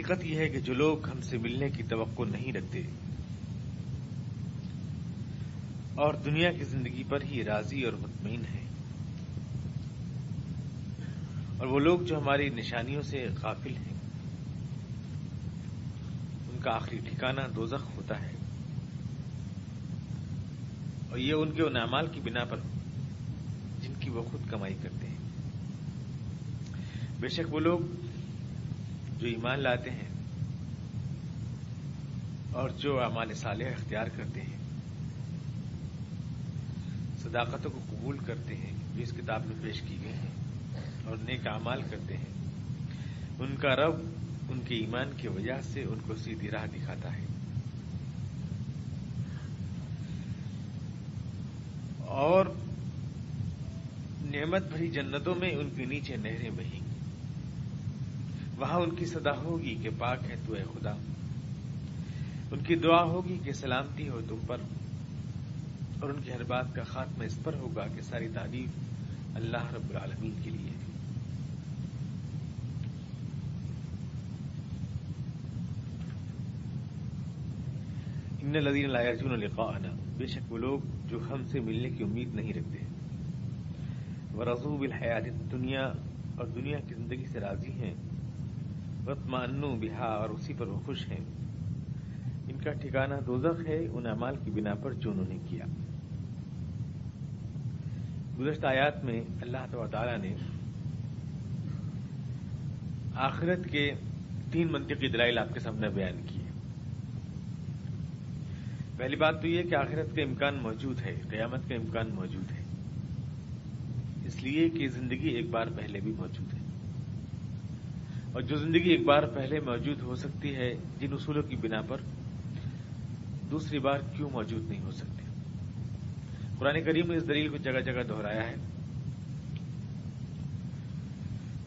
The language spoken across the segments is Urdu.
حقیقت یہ ہے کہ جو لوگ ہم سے ملنے کی توقع نہیں رکھتے اور دنیا کی زندگی پر ہی راضی اور مطمئن ہیں۔ اور وہ لوگ جو ہماری نشانیوں سے غافل ہیں، ان کا آخری ٹھکانہ دوزخ ہوتا ہے۔ اور یہ ان کے انعمال کی بنا پر جن کی وہ خود کمائی کرتے ہیں۔ بے شک وہ لوگ جو ایمان لاتے ہیں اور جو اعمال صالح اختیار کرتے ہیں۔ صداقتوں کو قبول کرتے ہیں، جو اس کتاب میں پیش کی گئی ہیں، اور نیک اعمال کرتے ہیں۔ ان کا رب ان کے ایمان کی وجہ سے ان کو سیدھی راہ دکھاتا ہے۔ اور نعمت بھری جنتوں میں ان کے نیچے نہریں بہیں۔ وہاں ان کی صدا ہوگی کہ پاک ہے تو اے خدا۔ ان کی دعا ہوگی کہ سلامتی ہو تم پر۔ اور ان کی ہر بات کا خاتمہ اس پر ہوگا کہ ساری تعریف اللہ رب العالمین کے لیے ان لدین لاجون لقاءنا۔ بے شک وہ لوگ جو ہم سے ملنے کی امید نہیں رکھتے۔ وہ رضوب الحیات دنیا اور دنیا کی زندگی سے راضی ہیں۔ انو بہا اور اسی پر وہ خوش ہیں۔ ان کا ٹھکانہ دوزخ ہے، ان اعمال کی بنا پر جو انہوں نے کیا۔ گزشتہ آیات میں اللہ تعالی نے آخرت کے تین منطقی دلائل آپ کے سامنے بیان کیے۔ پہلی بات تو یہ کہ آخرت کا امکان موجود ہے، قیامت کا امکان موجود ہے۔ اس لیے کہ زندگی ایک بار پہلے بھی موجود ہے۔ اور جو زندگی ایک بار پہلے موجود ہو سکتی ہے جن اصولوں کی بنا پر، دوسری بار کیوں موجود نہیں ہو سکتی قرآن کریم نے اس دلیل کو جگہ جگہ دہرایا ہے۔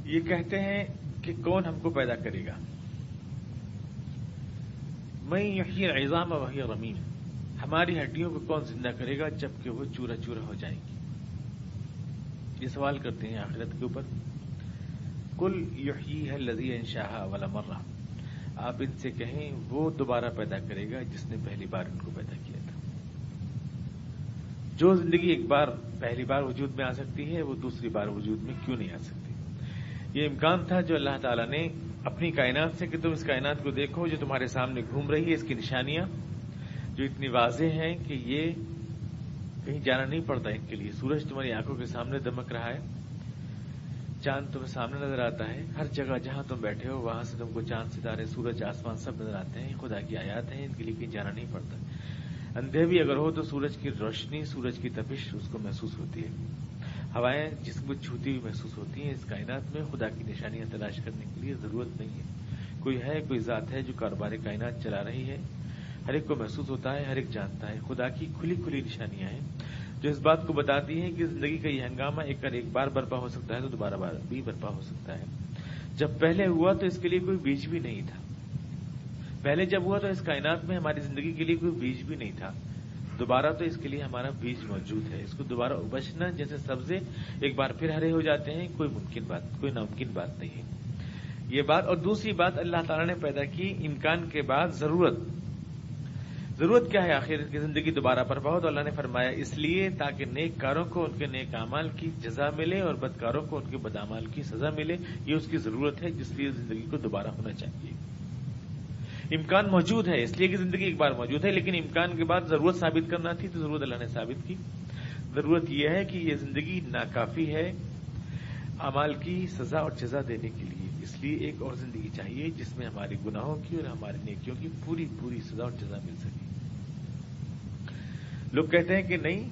یہ کہتے ہیں کہ کون ہم کو پیدا کرے گا؟ میں یقین ایزام وحی رمیم ہماری ہڈیوں کو کون زندہ کرے گا جبکہ وہ چورا چورا ہو جائیں گی؟ یہ سوال کرتے ہیں آخرت کے اوپر۔ کل یحیی ہے لذی شاہ والا مرہ۔ آپ ان سے کہیں وہ دوبارہ پیدا کرے گا جس نے پہلی بار ان کو پیدا کیا تھا۔ جو زندگی ایک بار پہلی بار وجود میں آ سکتی ہے، وہ دوسری بار وجود میں کیوں نہیں آ سکتی؟ یہ امکان تھا جو اللہ تعالیٰ نے اپنی کائنات سے کہ تم اس کائنات کو دیکھو جو تمہارے سامنے گھوم رہی ہے، اس کی نشانیاں جو اتنی واضح ہیں کہ یہ کہیں جانا نہیں پڑتا ان کے لیے۔ سورج تمہاری آنکھوں کے سامنے دمک رہا ہے۔ چاند تمہیں سامنے نظر آتا ہے۔ ہر جگہ جہاں تم بیٹھے ہو، وہاں سے تم کو چاند، ستارے، سورج، آسمان سب نظر آتے ہیں۔ خدا کی آیات ہیں، ان کے لیے کہیں جانا نہیں پڑتا۔ اندھے بھی اگر ہو تو سورج کی روشنی، سورج کی تپش اس کو محسوس ہوتی ہے۔ ہوائیں جسم کو چھوتی ہوئی محسوس ہوتی ہیں، اس کائنات میں خدا کی نشانیاں تلاش کرنے کے لیے ضرورت نہیں ہے۔ کوئی ہے، کوئی ذات ہے جو کاروبار کائنات چلا رہی ہے۔ ہر ایک کو محسوس ہوتا ہے، ہر ایک جانتا ہے۔ خدا کی کھلی کھلی نشانیاں ہیں۔ جو اس بات کو بتاتی ہیں کہ زندگی کا یہ ہنگامہ ایک کر ایک بار برپا ہو سکتا ہے تو دوبارہ بار بھی برپا ہو سکتا ہے۔ جب پہلے ہوا تو اس کے لیے کوئی بیج بھی نہیں تھا۔ پہلے جب ہوا تو اس کائنات میں ہماری زندگی کے لیے کوئی بیج بھی نہیں تھا۔ دوبارہ تو اس کے لیے ہمارا بیج موجود ہے۔ اس کو دوبارہ ابچنا جیسے سبزے ایک بار پھر ہرے ہو جاتے ہیں، کوئی ممکن بات، کوئی ناممکن بات نہیں ہے۔ یہ بات اور دوسری بات اللہ تعالیٰ نے پیدا کی، امکان کے بعد ضرورت۔ ضرورت کیا ہے آخر کی زندگی دوبارہ پر؟ بہت اللہ نے فرمایا، اس لیے تاکہ نیک کاروں کو ان کے نیک اعمال کی جزا ملے اور بدکاروں کو ان کے بدامال کی سزا ملے۔ یہ اس کی ضرورت ہے، جس لیے زندگی کو دوبارہ ہونا چاہیے۔ امکان موجود ہے، اس لیے کہ زندگی ایک بار موجود ہے، لیکن امکان کے بعد ضرورت ثابت کرنا تھی تو ضرورت اللہ نے ثابت کی۔ ضرورت یہ ہے کہ یہ زندگی ناکافی ہے امال کی سزا اور جزا دینے کے لیے۔ اس لیے ایک اور زندگی چاہیے، جس میں ہمارے گناہوں کی اور ہماری نیکیوں کی پوری پوری سزا اور جزا مل سکے۔ لوگ کہتے ہیں کہ نہیں،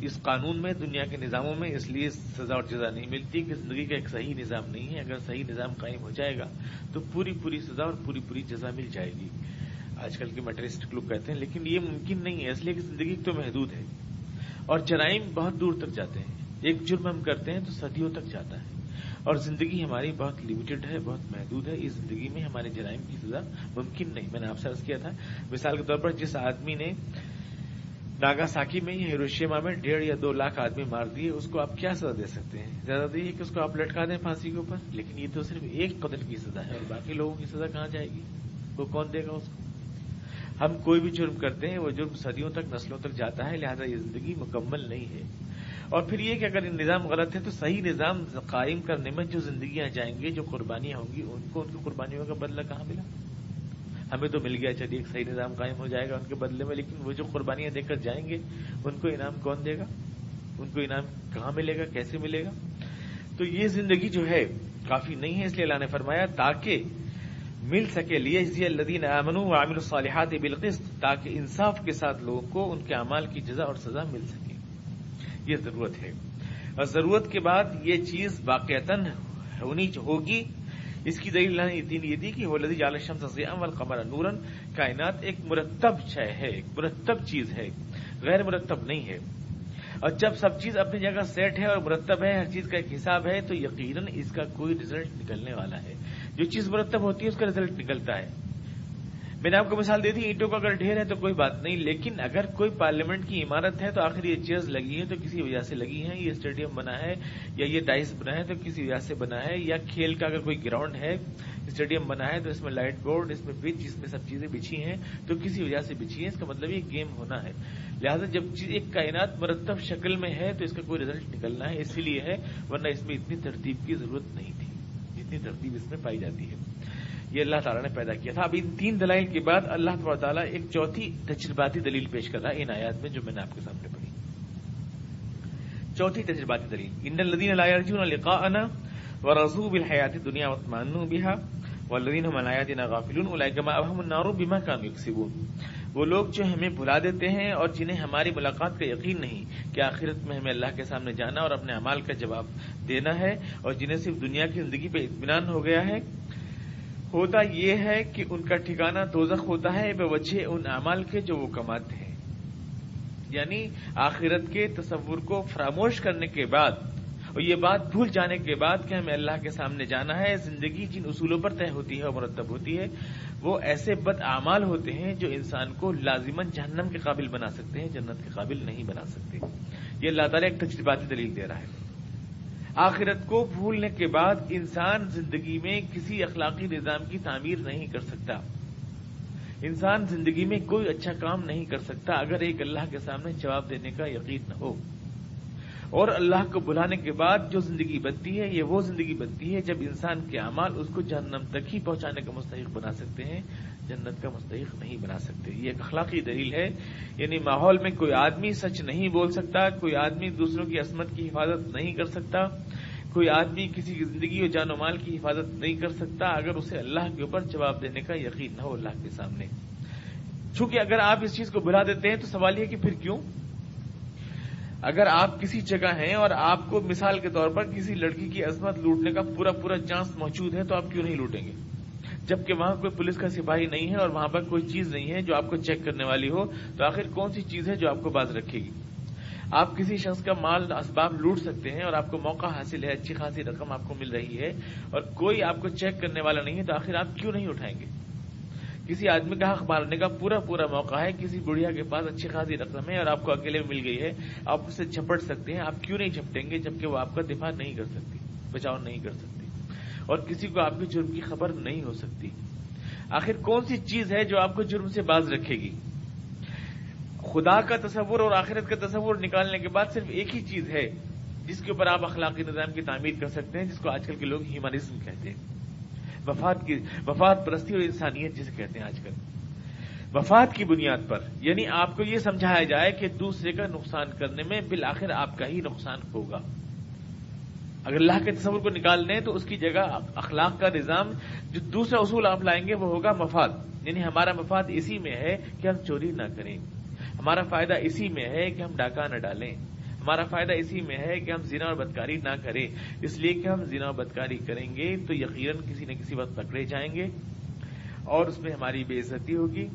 اس قانون میں، دنیا کے نظاموں میں اس لیے سزا اور جزا نہیں ملتی کہ زندگی کا ایک صحیح نظام نہیں ہے۔ اگر صحیح نظام قائم ہو جائے گا تو پوری پوری سزا اور پوری پوری جزا مل جائے گی۔ آج کل کے میٹرسٹک لوگ کہتے ہیں، لیکن یہ ممکن نہیں ہے، اس لیے کہ زندگی تو محدود ہے۔ اور جرائم بہت دور تک جاتے ہیں۔ ایک جرم ہم کرتے ہیں تو صدیوں تک جاتا ہے۔ اور زندگی ہماری بہت لمیٹڈ ہے، بہت محدود ہے۔ اس زندگی میں ہمارے جرائم کی سزا ممکن نہیں۔ میں نے آپ سے عرض کیا تھا، مثال کے طور پر جس آدمی نے ناگا ساکی میں ہی ہیروشیما میں ڈیڑھ یا دو لاکھ آدمی مار دیے، اس کو آپ کیا سزا دے سکتے ہیں؟ زیادہ دیے کہ اس کو آپ لٹکا دیں پھانسی کے اوپر، لیکن یہ تو صرف ایک قتل کی سزا ہے۔ اور باقی لوگوں کی سزا کہاں جائے گی؟ وہ کون دے گا اس کو؟ ہم کوئی بھی جرم کرتے ہیں، وہ جرم صدیوں تک، نسلوں تک جاتا ہے، لہذا یہ زندگی مکمل نہیں ہے۔ اور پھر یہ کہ اگر نظام غلط ہے، تو صحیح نظام قائم کرنے میں جو زندگیاں جائیں گی، جو قربانیاں ہوں گی، ان کو، ان کی قربانیوں کا بدلہ کہاں ملا؟ ہمیں تو مل گیا اچھا چلیے ایک صحیح نظام قائم ہو جائے گا ان کے بدلے میں، لیکن وہ جو قربانیاں دے کر جائیں گے، ان کو انعام کون دے گا؟ ان کو انعام کہاں ملے گا؟ کیسے ملے گا؟ تو یہ زندگی جو ہے، کافی نہیں ہے اس لیے اللہ نے فرمایا، تاکہ مل سکے لیے الدین امن و عامر الصالحات بالقسط، تاکہ انصاف کے ساتھ لوگوں کو ان کے اعمال کی جزا اور سزا مل سکے۔ یہ ضرورت ہے۔ اور ضرورت کے بعد یہ چیز واقعتاً ہونی ہوگی۔ اس کی دلیل اللہ نے دین یہ دی کہ ولدی جال شمس ضیام القمر نورن کائنات ایک مرتب شے ہے، ایک مرتب چیز ہے، غیر مرتب نہیں ہے۔ اور جب سب چیز اپنی جگہ سیٹ ہے اور مرتب ہے، ہر چیز کا ایک حساب ہے، تو یقیناً اس کا کوئی رزلٹ نکلنے والا ہے۔ جو چیز مرتب ہوتی ہے، اس کا رزلٹ نکلتا ہے۔ میں نے آپ کو مثال دے دی اینٹوں کا اگر ڈھیر ہے تو کوئی بات نہیں، لیکن اگر کوئی پارلیمنٹ کی عمارت ہے تو آخر یہ چیئرز لگی ہیں تو کسی وجہ سے لگی ہیں، یہ اسٹیڈیم بنا ہے یا یہ ڈائس بنا ہے تو کسی وجہ سے بنا ہے، یا کھیل کا اگر کوئی گراؤنڈ ہے، اسٹیڈیم بنا ہے تو اس میں لائٹ بورڈ، اس میں پچ اس میں سب چیزیں بچھی ہیں تو کسی وجہ سے بچھی ہیں، اس کا مطلب یہ گیم ہونا ہے۔ لہٰذا جب ایک کائنات مرتب شکل میں ہے تو اس کا کوئی رزلٹ نکلنا ہے، اسی لیے ہے، ورنہ اس میں اتنی ترتیب کی ضرورت نہیں تھی، جتنی ترتیب اس میں پائی جاتی ہے۔ یہ اللہ تعالیٰ نے پیدا کیا تھا۔ اب ان تین دلائل کے بعد اللہ تعالیٰ ایک چوتھی تجرباتی دلیل پیش کر رہا ہے ان آیات میں جو میں نے آپ کے سامنے پڑھی۔ چوتھی تجرباتی دلیل، ان الدین القا انا و رضوب الحیاتی دنیا وطمان بحا و الدین ملایات غافل الگما اب ہم نارو بیما کا مکسبون وہ لوگ جو ہمیں بھلا دیتے ہیں اور جنہیں ہماری ملاقات کا یقین نہیں کہ آخرت میں ہمیں اللہ کے سامنے جانا اور اپنے امال کا جواب دینا ہے اور جنہیں صرف دنیا کی زندگی پہ اطمینان ہو گیا ہے ہوتا یہ ہے کہ ان کا ٹھکانہ دوزخ ہوتا ہے، بے وجہ ان اعمال کے جو وہ کماتے ہیں۔ یعنی آخرت کے تصور کو فراموش کرنے کے بعد اور یہ بات بھول جانے کے بعد کہ ہمیں اللہ کے سامنے جانا ہے، زندگی جن اصولوں پر طے ہوتی ہے اور مرتب ہوتی ہے، وہ ایسے بد اعمال ہوتے ہیں جو انسان کو لازمن جہنم کے قابل بنا سکتے ہیں، جنت کے قابل نہیں بنا سکتے۔ یہ اللہ تعالیٰ ایک تجرباتی دلیل دے رہا ہے۔ آخرت کو بھولنے کے بعد انسان زندگی میں کسی اخلاقی نظام کی تعمیر نہیں کر سکتا۔ انسان زندگی میں کوئی اچھا کام نہیں کر سکتا اگر ایک اللہ کے سامنے جواب دینے کا یقین نہ ہو۔ اور اللہ کو بلانے کے بعد جو زندگی بنتی ہے، یہ وہ زندگی بنتی ہے جب انسان کے اعمال اس کو جہنم تک ہی پہنچانے کا مستحق بنا سکتے ہیں، جنت کا مستحق نہیں بنا سکتے۔ یہ ایک اخلاقی دلیل ہے۔ یعنی ماحول میں کوئی آدمی سچ نہیں بول سکتا، کوئی آدمی دوسروں کی عصمت کی حفاظت نہیں کر سکتا، کوئی آدمی کسی کی زندگی اور جان و مال کی حفاظت نہیں کر سکتا اگر اسے اللہ کے اوپر جواب دینے کا یقین نہ ہو اللہ کے سامنے۔ چونکہ اگر آپ اس چیز کو بلا دیتے ہیں تو سوال یہ کہ پھر کیوں؟ اگر آپ کسی جگہ ہیں اور آپ کو مثال کے طور پر کسی لڑکی کی عظمت لوٹنے کا پورا پورا چانس موجود ہے تو آپ کیوں نہیں لوٹیں گے؟ جبکہ وہاں کوئی پولیس کا سپاہی نہیں ہے اور وہاں پر کوئی چیز نہیں ہے جو آپ کو چیک کرنے والی ہو، تو آخر کون سی چیز ہے جو آپ کو باز رکھے گی؟ آپ کسی شخص کا مال اسباب لوٹ سکتے ہیں اور آپ کو موقع حاصل ہے، اچھی خاصی رقم آپ کو مل رہی ہے اور کوئی آپ کو چیک کرنے والا نہیں ہے، تو آخر آپ کیوں نہیں اٹھائیں گے؟ کسی آدمی کا حق مارنے کا پورا پورا موقع ہے، کسی بڑھیا کے پاس اچھی خاصی رقم ہے اور آپ کو اکیلے مل گئی ہے، آپ اسے جھپٹ سکتے ہیں، آپ کیوں نہیں جھپٹیں گے جبکہ وہ آپ کا دفاع نہیں کر سکتی، بچاؤ نہیں کر سکتی، اور کسی کو آپ کے جرم کی خبر نہیں ہو سکتی۔ آخر کون سی چیز ہے جو آپ کو جرم سے باز رکھے گی؟ خدا کا تصور اور آخرت کا تصور نکالنے کے بعد صرف ایک ہی چیز ہے، جس کے اوپر آپ اخلاقی نظام کی تعمیر کر سکتے ہیں، جس کو آج کل کے لوگ ہیومنزم کہتے ہیں۔ وفات کی وفات پرستی اور انسانیت جسے کہتے ہیں آج کل۔ وفات کی بنیاد پر یعنی آپ کو یہ سمجھایا جائے کہ دوسرے کا نقصان کرنے میں بالآخر آپ کا ہی نقصان ہوگا۔ اگر اللہ کے تصور کو نکال دیں تو اس کی جگہ اخلاق کا نظام، جو دوسرا اصول آپ لائیں گے وہ ہوگا مفاد۔ یعنی ہمارا مفاد اسی میں ہے کہ ہم چوری نہ کریں۔ ہمارا فائدہ اسی میں ہے کہ ہم ڈاکہ نہ ڈالیں۔ ہمارا فائدہ اسی میں ہے کہ ہم زنا اور بدکاری نہ کریں۔ اس لیے کہ ہم زنا اور بدکاری کریں گے تو یقیناً کسی نہ کسی وقت پکڑے جائیں گے اور اس میں ہماری بے عزتی ہوگی۔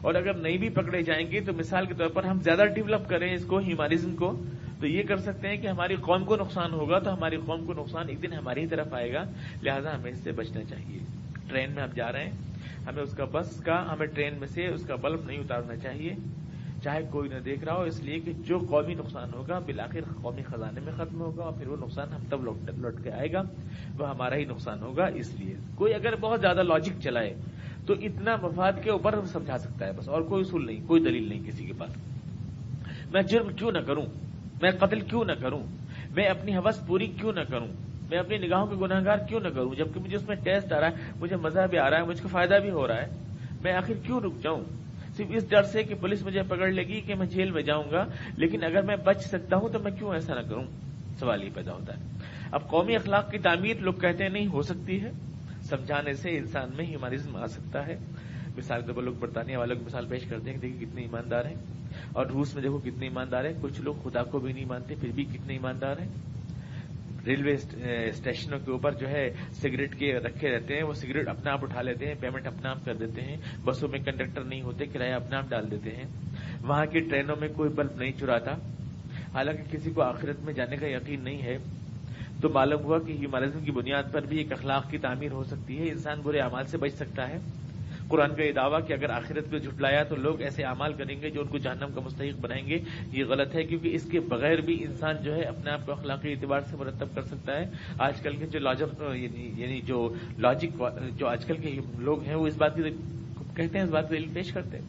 اور اگر نہیں بھی پکڑے جائیں گے تو مثال کے طور پر ہم زیادہ ڈیولپ کریں اس کو، ہیومانزم کو، تو یہ کر سکتے ہیں کہ ہماری قوم کو نقصان ہوگا تو ہماری قوم کو نقصان ایک دن ہماری طرف آئے گا۔ لہذا ہمیں اس سے بچنا چاہیے۔ ٹرین میں ہم جا رہے ہیں۔ ہمیں اس کا بس کا، ہمیں ٹرین میں سے اس کا بلب نہیں اتارنا چاہیے۔ چاہے کوئی نہ دیکھ رہا ہو، اس لیے کہ جو قومی نقصان ہوگا، بالآخر قومی خزانے میں ختم ہوگا اور پھر وہ نقصان ہم تب لوٹ کے آئے گا۔ وہ ہمارا ہی نقصان ہوگا، اس لیے۔ کوئی اگر بہت زیادہ لاجک چلائے، تو اتنا مفاد کے اوپر سمجھا سکتا ہے بس، اور کوئی اصول نہیں، کوئی دلیل نہیں کسی کے پاس۔ میں جرم کیوں نہ کروں؟ میں قتل کیوں نہ کروں؟ میں اپنی حوث پوری کیوں نہ کروں؟ میں اپنی نگاہوں کے گناہ گار کیوں نہ کروں؟ جبکہ مجھے اس میں ٹیسٹ آ رہا ہے، مجھے مزہ بھی آ رہا ہے، مجھ کو فائدہ بھی ہو رہا ہے۔ میں آخر کیوں رک جاؤں؟ صرف اس ڈر سے کہ پولیس مجھے پکڑ لے گی کہ میں جیل میں جاؤں گا، لیکن اگر میں بچ سکتا ہوں تو میں کیوں ایسا نہ کروں؟ سوال یہ پیدا ہوتا ہے۔ اب قومی اخلاق کی تعمیر لوگ کہتے ہیں نہیں ہو سکتی ہے۔ سمجھانے سے انسان میں ہیومانزم آ سکتا ہے۔ مثال کے طور پر لوگ برطانیہ والوں کی مثال پیش کرتے ہیں کہ دیکھیں کتنے ایماندار ہیں۔ اور روس میں دیکھو کتنے ایماندار ہیں۔ کچھ لوگ خدا کو بھی نہیں مانتے، پھر بھی کتنے ایماندار ہیں۔ ریلوے اسٹیشنوں کے اوپر جو ہے سگریٹ کے رکھے رہتے ہیں، وہ سگریٹ اپنے آپ اٹھا لیتے ہیں، پیمنٹ اپنے آپ کر دیتے ہیں، بسوں میں کنڈکٹر نہیں ہوتے، کرایہ اپنے آپ ڈال دیتے ہیں۔ وہاں کی ٹرینوں میں کوئی بلب نہیں چراتا۔ حالانکہ کسی کو آخرت میں جانے کا یقین نہیں ہے۔ تو معلوم ہوا کہ ہیومانزم کی بنیاد پر بھی ایک اخلاق کی تعمیر ہو سکتی ہے۔ انسان برے اعمال سے بچ سکتا ہے۔ قرآن کا یہ دعویٰ کہ اگر آخرت کو جھٹلایا تو لوگ ایسے اعمال کریں گے جو ان کو جہنم کا مستحق بنائیں گے۔ یہ غلط ہے کیونکہ اس کے بغیر بھی انسان جو ہے اپنے آپ کو اخلاقی اعتبار سے مرتب کر سکتا ہے۔ آج کل کے جو لاجک یعنی-, یعنی, جو لاجک جو آج کل کے لوگ ہیں وہ اس بات کی کہتے ہیں اس بات کو پیش کرتے ہیں۔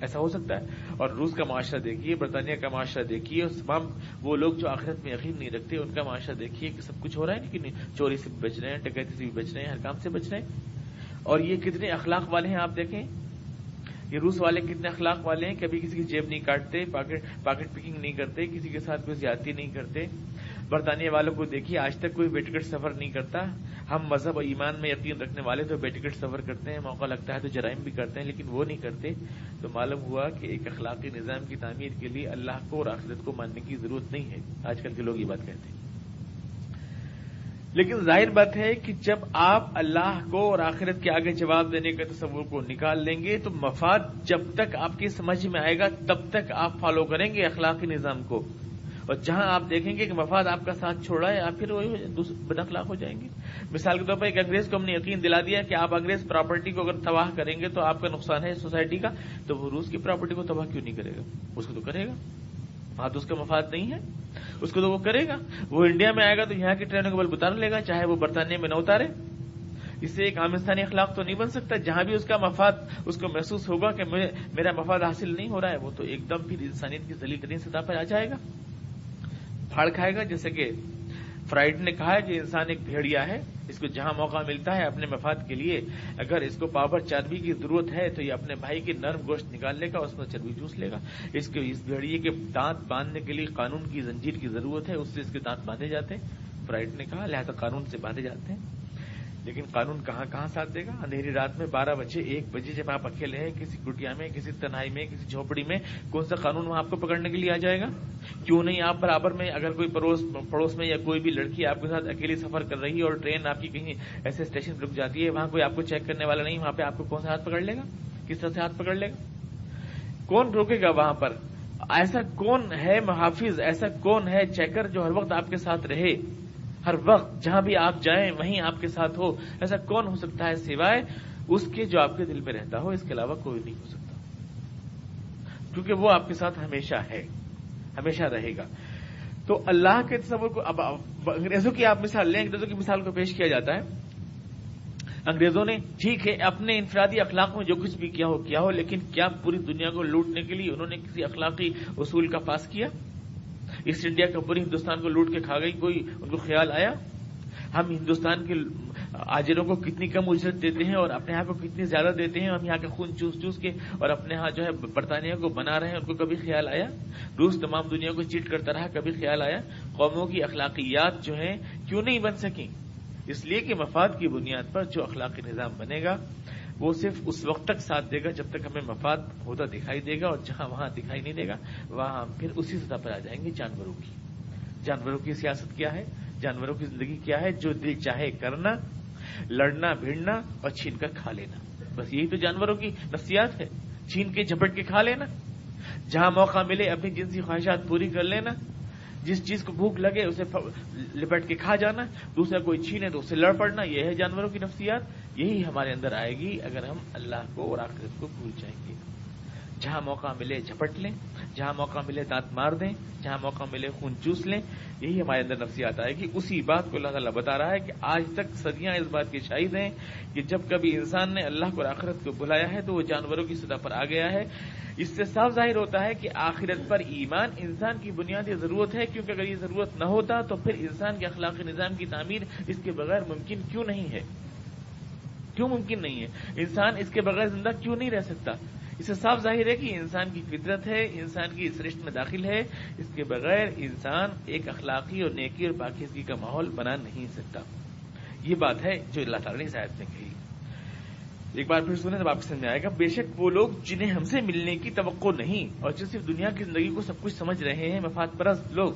ایسا ہو سکتا ہے۔ اور روس کا معاشرہ دیکھیے برطانیہ کا معاشرہ دیکھیے اور تمام وہ لوگ جو آخرت میں یقین نہیں رکھتے ان کا معاشرہ دیکھیے کہ سب کچھ ہو رہا ہے لیکن چوری سے بھی بچ رہے ہیں ٹکیتی سے بھی بچ رہے ہیں ہر کام سے بچ رہے ہیں۔ اور یہ کتنے اخلاق والے ہیں آپ دیکھیں؟ یہ روس والے کتنے اخلاق والے ہیں کبھی کسی کی جیب نہیں کاٹتے، پاکٹ پکنگ نہیں کرتے، کسی کے ساتھ کوئی زیادتی نہیں کرتے۔ برطانیہ والوں کو دیکھیے، آج تک کوئی بے ٹکٹ سفر نہیں کرتا۔ ہم مذہب اور ایمان میں یقین رکھنے والے تو بے ٹکٹ سفر کرتے ہیں، موقع لگتا ہے تو جرائم بھی کرتے ہیں، لیکن وہ نہیں کرتے۔ تو معلوم ہوا کہ ایک اخلاقی نظام کی تعمیر کے لیے اللہ کو اور آخرت کو ماننے کی ضرورت نہیں ہے۔ آج کل کے لوگ یہ بات کہتے ہیں۔ لیکن ظاہر بات ہے کہ جب آپ اللہ کو اور آخرت کے آگے جواب دینے کے تصور کو نکال لیں گے تو مفاد جب تک آپ کی سمجھ میں آئے گا، تب تک آپ فالو کریں گے اخلاقی نظام کو۔ اور جہاں آپ دیکھیں گے کہ مفاد آپ کا ساتھ چھوڑا ہے، آپ پھر وہی بد اخلاق ہو جائیں گے۔ مثال کے طور پر ایک انگریز کو ہم نے یقین دلا دیا کہ آپ انگریز پراپرٹی کو اگر تباہ کریں گے تو آپ کا نقصان ہے سوسائٹی کا، تو وہ روس کی پراپرٹی کو تباہ کیوں نہیں کرے گا؟ اس کو تو کرے گا۔ وہاں تو اس کا مفاد نہیں ہے۔ اس کو تو وہ کرے گا۔ وہ انڈیا میں آئے گا تو یہاں کی ٹرینوں کو بل اتار لے گا، چاہے وہ برطانیہ میں نہ اتارے۔ اس سے ایک عامستانی اخلاق تو نہیں بن سکتا۔ جہاں بھی اس کا مفاد، اس کو محسوس ہوگا کہ میرا مفاد حاصل نہیں ہو رہا ہے، وہ تو ایک دم پھر انسانیت کی ذلیل ترین سطح پر آ جائے گا۔ پھاڑ کھائے گا، جیسے کہ فرائڈ نے کہا ہے کہ انسان ایک بھیڑیا ہے، اس کو جہاں موقع ملتا ہے اپنے مفاد کے لیے۔ اگر اس کو پاور چربی کی ضرورت ہے تو یہ اپنے بھائی کے نرم گوشت نکال لے گا اس میں چربی چوس لے گا۔ اس کے، اس بھیڑیے کے دانت باندھنے کے لیے قانون کی زنجیر کی ضرورت ہے، اس سے اس کے دانت باندھے جاتے ہیں۔ فرائڈ نے کہا، لہٰذا قانون سے باندھے جاتے ہیں۔ لیکن قانون کہاں کہاں ساتھ دے گا؟ اندھیری رات میں بارہ بجے، ایک بجے جب آپ اکیلے ہیں، کسی کٹیا میں، کسی تنہائی میں، کسی جھوپڑی میں، کون سا قانون وہاں آپ کو پکڑنے کے لیے آ جائے گا؟ کیوں نہیں آپ برابر میں اگر کوئی پڑوس پڑوس میں یا کوئی بھی لڑکی آپ کے ساتھ اکیلی سفر کر رہی ہے اور ٹرین آپ کی کہیں ایسے اسٹیشن رک جاتی ہے، وہاں کوئی آپ کو چیک کرنے والا نہیں، وہاں پہ آپ کو کون سا ہاتھ پکڑ لے گا؟ کس طرح سے ہاتھ پکڑ لے گا؟ کون روکے گا وہاں پر؟ ایسا کون ہے محافظ، ایسا کون ہے چیکر جو ہر وقت آپ کے ساتھ رہے؟ ہر وقت جہاں بھی آپ جائیں، وہیں آپ کے ساتھ ہو۔ ایسا کون ہو سکتا ہے سوائے اس کے جو آپ کے دل میں رہتا ہو؟ اس کے علاوہ کوئی نہیں ہو سکتا۔ کیونکہ وہ آپ کے ساتھ ہمیشہ ہے، ہمیشہ رہے گا۔ تو اللہ کے تصور کو اب انگریزوں کی آپ مثال لیں، انگریزوں کی مثال کو پیش کیا جاتا ہے۔ انگریزوں نے، ٹھیک ہے، اپنے انفرادی اخلاق میں جو کچھ بھی کیا ہو کیا ہو، لیکن کیا پوری دنیا کو لوٹنے کے لیے انہوں نے کسی اخلاقی اصول کا پاس کیا؟ ایسٹ انڈیا کا پوری ہندوستان کو لوٹ کے کھا گئی کوئی ان کو خیال آیا؟ ہم ہندوستان کے آجروں کو کتنی کم اجرت دیتے ہیں اور اپنے یہاں کو کتنی زیادہ دیتے ہیں؟ ہم یہاں کے خون چوس چوس کے اور اپنے یہاں جو ہے برطانیہ کو بنا رہے ہیں، ان کو کبھی خیال آیا؟ روس تمام دنیا کو چیٹ کرتا رہا، کبھی خیال آیا؟ قوموں کی اخلاقیات جو ہیں کیوں نہیں بن سکیں؟ اس لیے کہ مفاد کی بنیاد پر جو اخلاقی نظام بنے گا وہ صرف اس وقت تک ساتھ دے گا جب تک ہمیں مفاد ہوتا دکھائی دے گا اور جہاں وہاں دکھائی نہیں دے گا، وہاں ہم پھر اسی سطح پر آ جائیں گے جانوروں کی۔ جانوروں کی سیاست کیا ہے؟ جانوروں کی زندگی کیا ہے؟ جو دل چاہے کرنا، لڑنا، بھیڑنا اور چھین کر کھا لینا۔ بس یہی تو جانوروں کی نفسیات ہے۔ چھین کے جھپٹ کے کھا لینا۔ جہاں موقع ملے، اپنی جنسی خواہشات پوری کر لینا۔ جس چیز کو بھوک لگے، اسے لپٹ کے کھا جانا۔ دوسرا کوئی چھینے تو اسے لڑ پڑنا۔ یہ ہے جانوروں کی نفسیات۔ یہی ہمارے اندر آئے گی اگر ہم اللہ کو اور آخرت کو بھول جائیں گے۔ جہاں موقع ملے جھپٹ لیں، جہاں موقع ملے دانت مار دیں، جہاں موقع ملے خون چوس لیں، یہی ہمارے اندر نفسیات آئے گی۔ اسی بات کو اللہ تعالیٰ بتا رہا ہے کہ آج تک صدیاں اس بات کے شاہد ہیں کہ جب کبھی انسان نے اللہ کو آخرت کو بلایا ہے تو وہ جانوروں کی سطح پر آ گیا ہے۔ اس سے صاف ظاہر ہوتا ہے کہ آخرت پر ایمان انسان کی بنیادی ضرورت ہے، کیونکہ اگر یہ ضرورت نہ ہوتا تو پھر انسان کے اخلاقی نظام کی تعمیر اس کے بغیر ممکن کیوں نہیں ہے؟ کیوں ممکن نہیں ہے؟ انسان اس کے بغیر زندہ کیوں نہیں رہ سکتا؟ اس سے صاف ظاہر ہے کہ انسان کی فطرت ہے، انسان کی اس رشت میں داخل ہے، اس کے بغیر انسان ایک اخلاقی اور نیکی اور پاکیزگی کا ماحول بنا نہیں سکتا۔ یہ بات ہے جو اللہ تعالیٰ نے شاید میں کہی۔ ایک بار پھر سنیں آپ سمجھ میں آئے گا، بے شک وہ لوگ جنہیں ہم سے ملنے کی توقع نہیں اور جو صرف دنیا کی زندگی کو سب کچھ سمجھ رہے ہیں، مفاد پرست لوگ،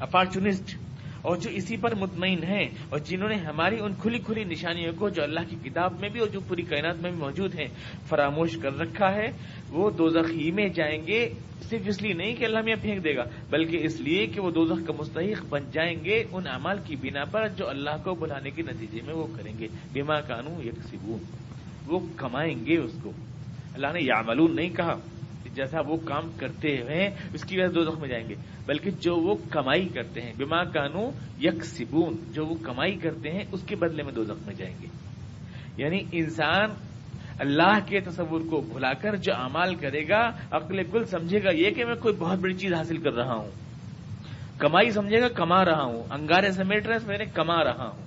اپارچونسٹ اور جو اسی پر مطمئن ہیں اور جنہوں نے ہماری ان کھلی کھلی نشانیوں کو جو اللہ کی کتاب میں بھی اور جو پوری کائنات میں بھی موجود ہیں، فراموش کر رکھا ہے۔ وہ دو ہی میں جائیں گے۔ صرف اس لیے نہیں کہ اللہ میں پھینک دے گا، بلکہ اس لیے کہ وہ دوزخ کا مستحق بن جائیں گے ان اعمال کی بنا پر جو اللہ کو بلانے کے نتیجے میں وہ کریں گے۔ بیما کانو یک وہ کمائیں گے اس کو۔ اللہ نے یاملون نہیں کہا۔ جیسا وہ کام کرتے ہیں، اس کی وجہ سے دو زخم میں جائیں گے۔ بلکہ جو وہ کمائی کرتے ہیں بیما کانو یک سبون جو وہ کمائی کرتے ہیں، اس کے بدلے میں دو زخم میں جائیں گے۔ یعنی انسان اللہ کے تصور کو بھلا کر جو امال کرے گا، عقل کل سمجھے گا، یہ کہ میں کوئی بہت بڑی چیز حاصل کر رہا ہوں۔ کمائی سمجھے گا، کما رہا ہوں۔ انگارے سمیٹ رہے میں نے کما رہا ہوں۔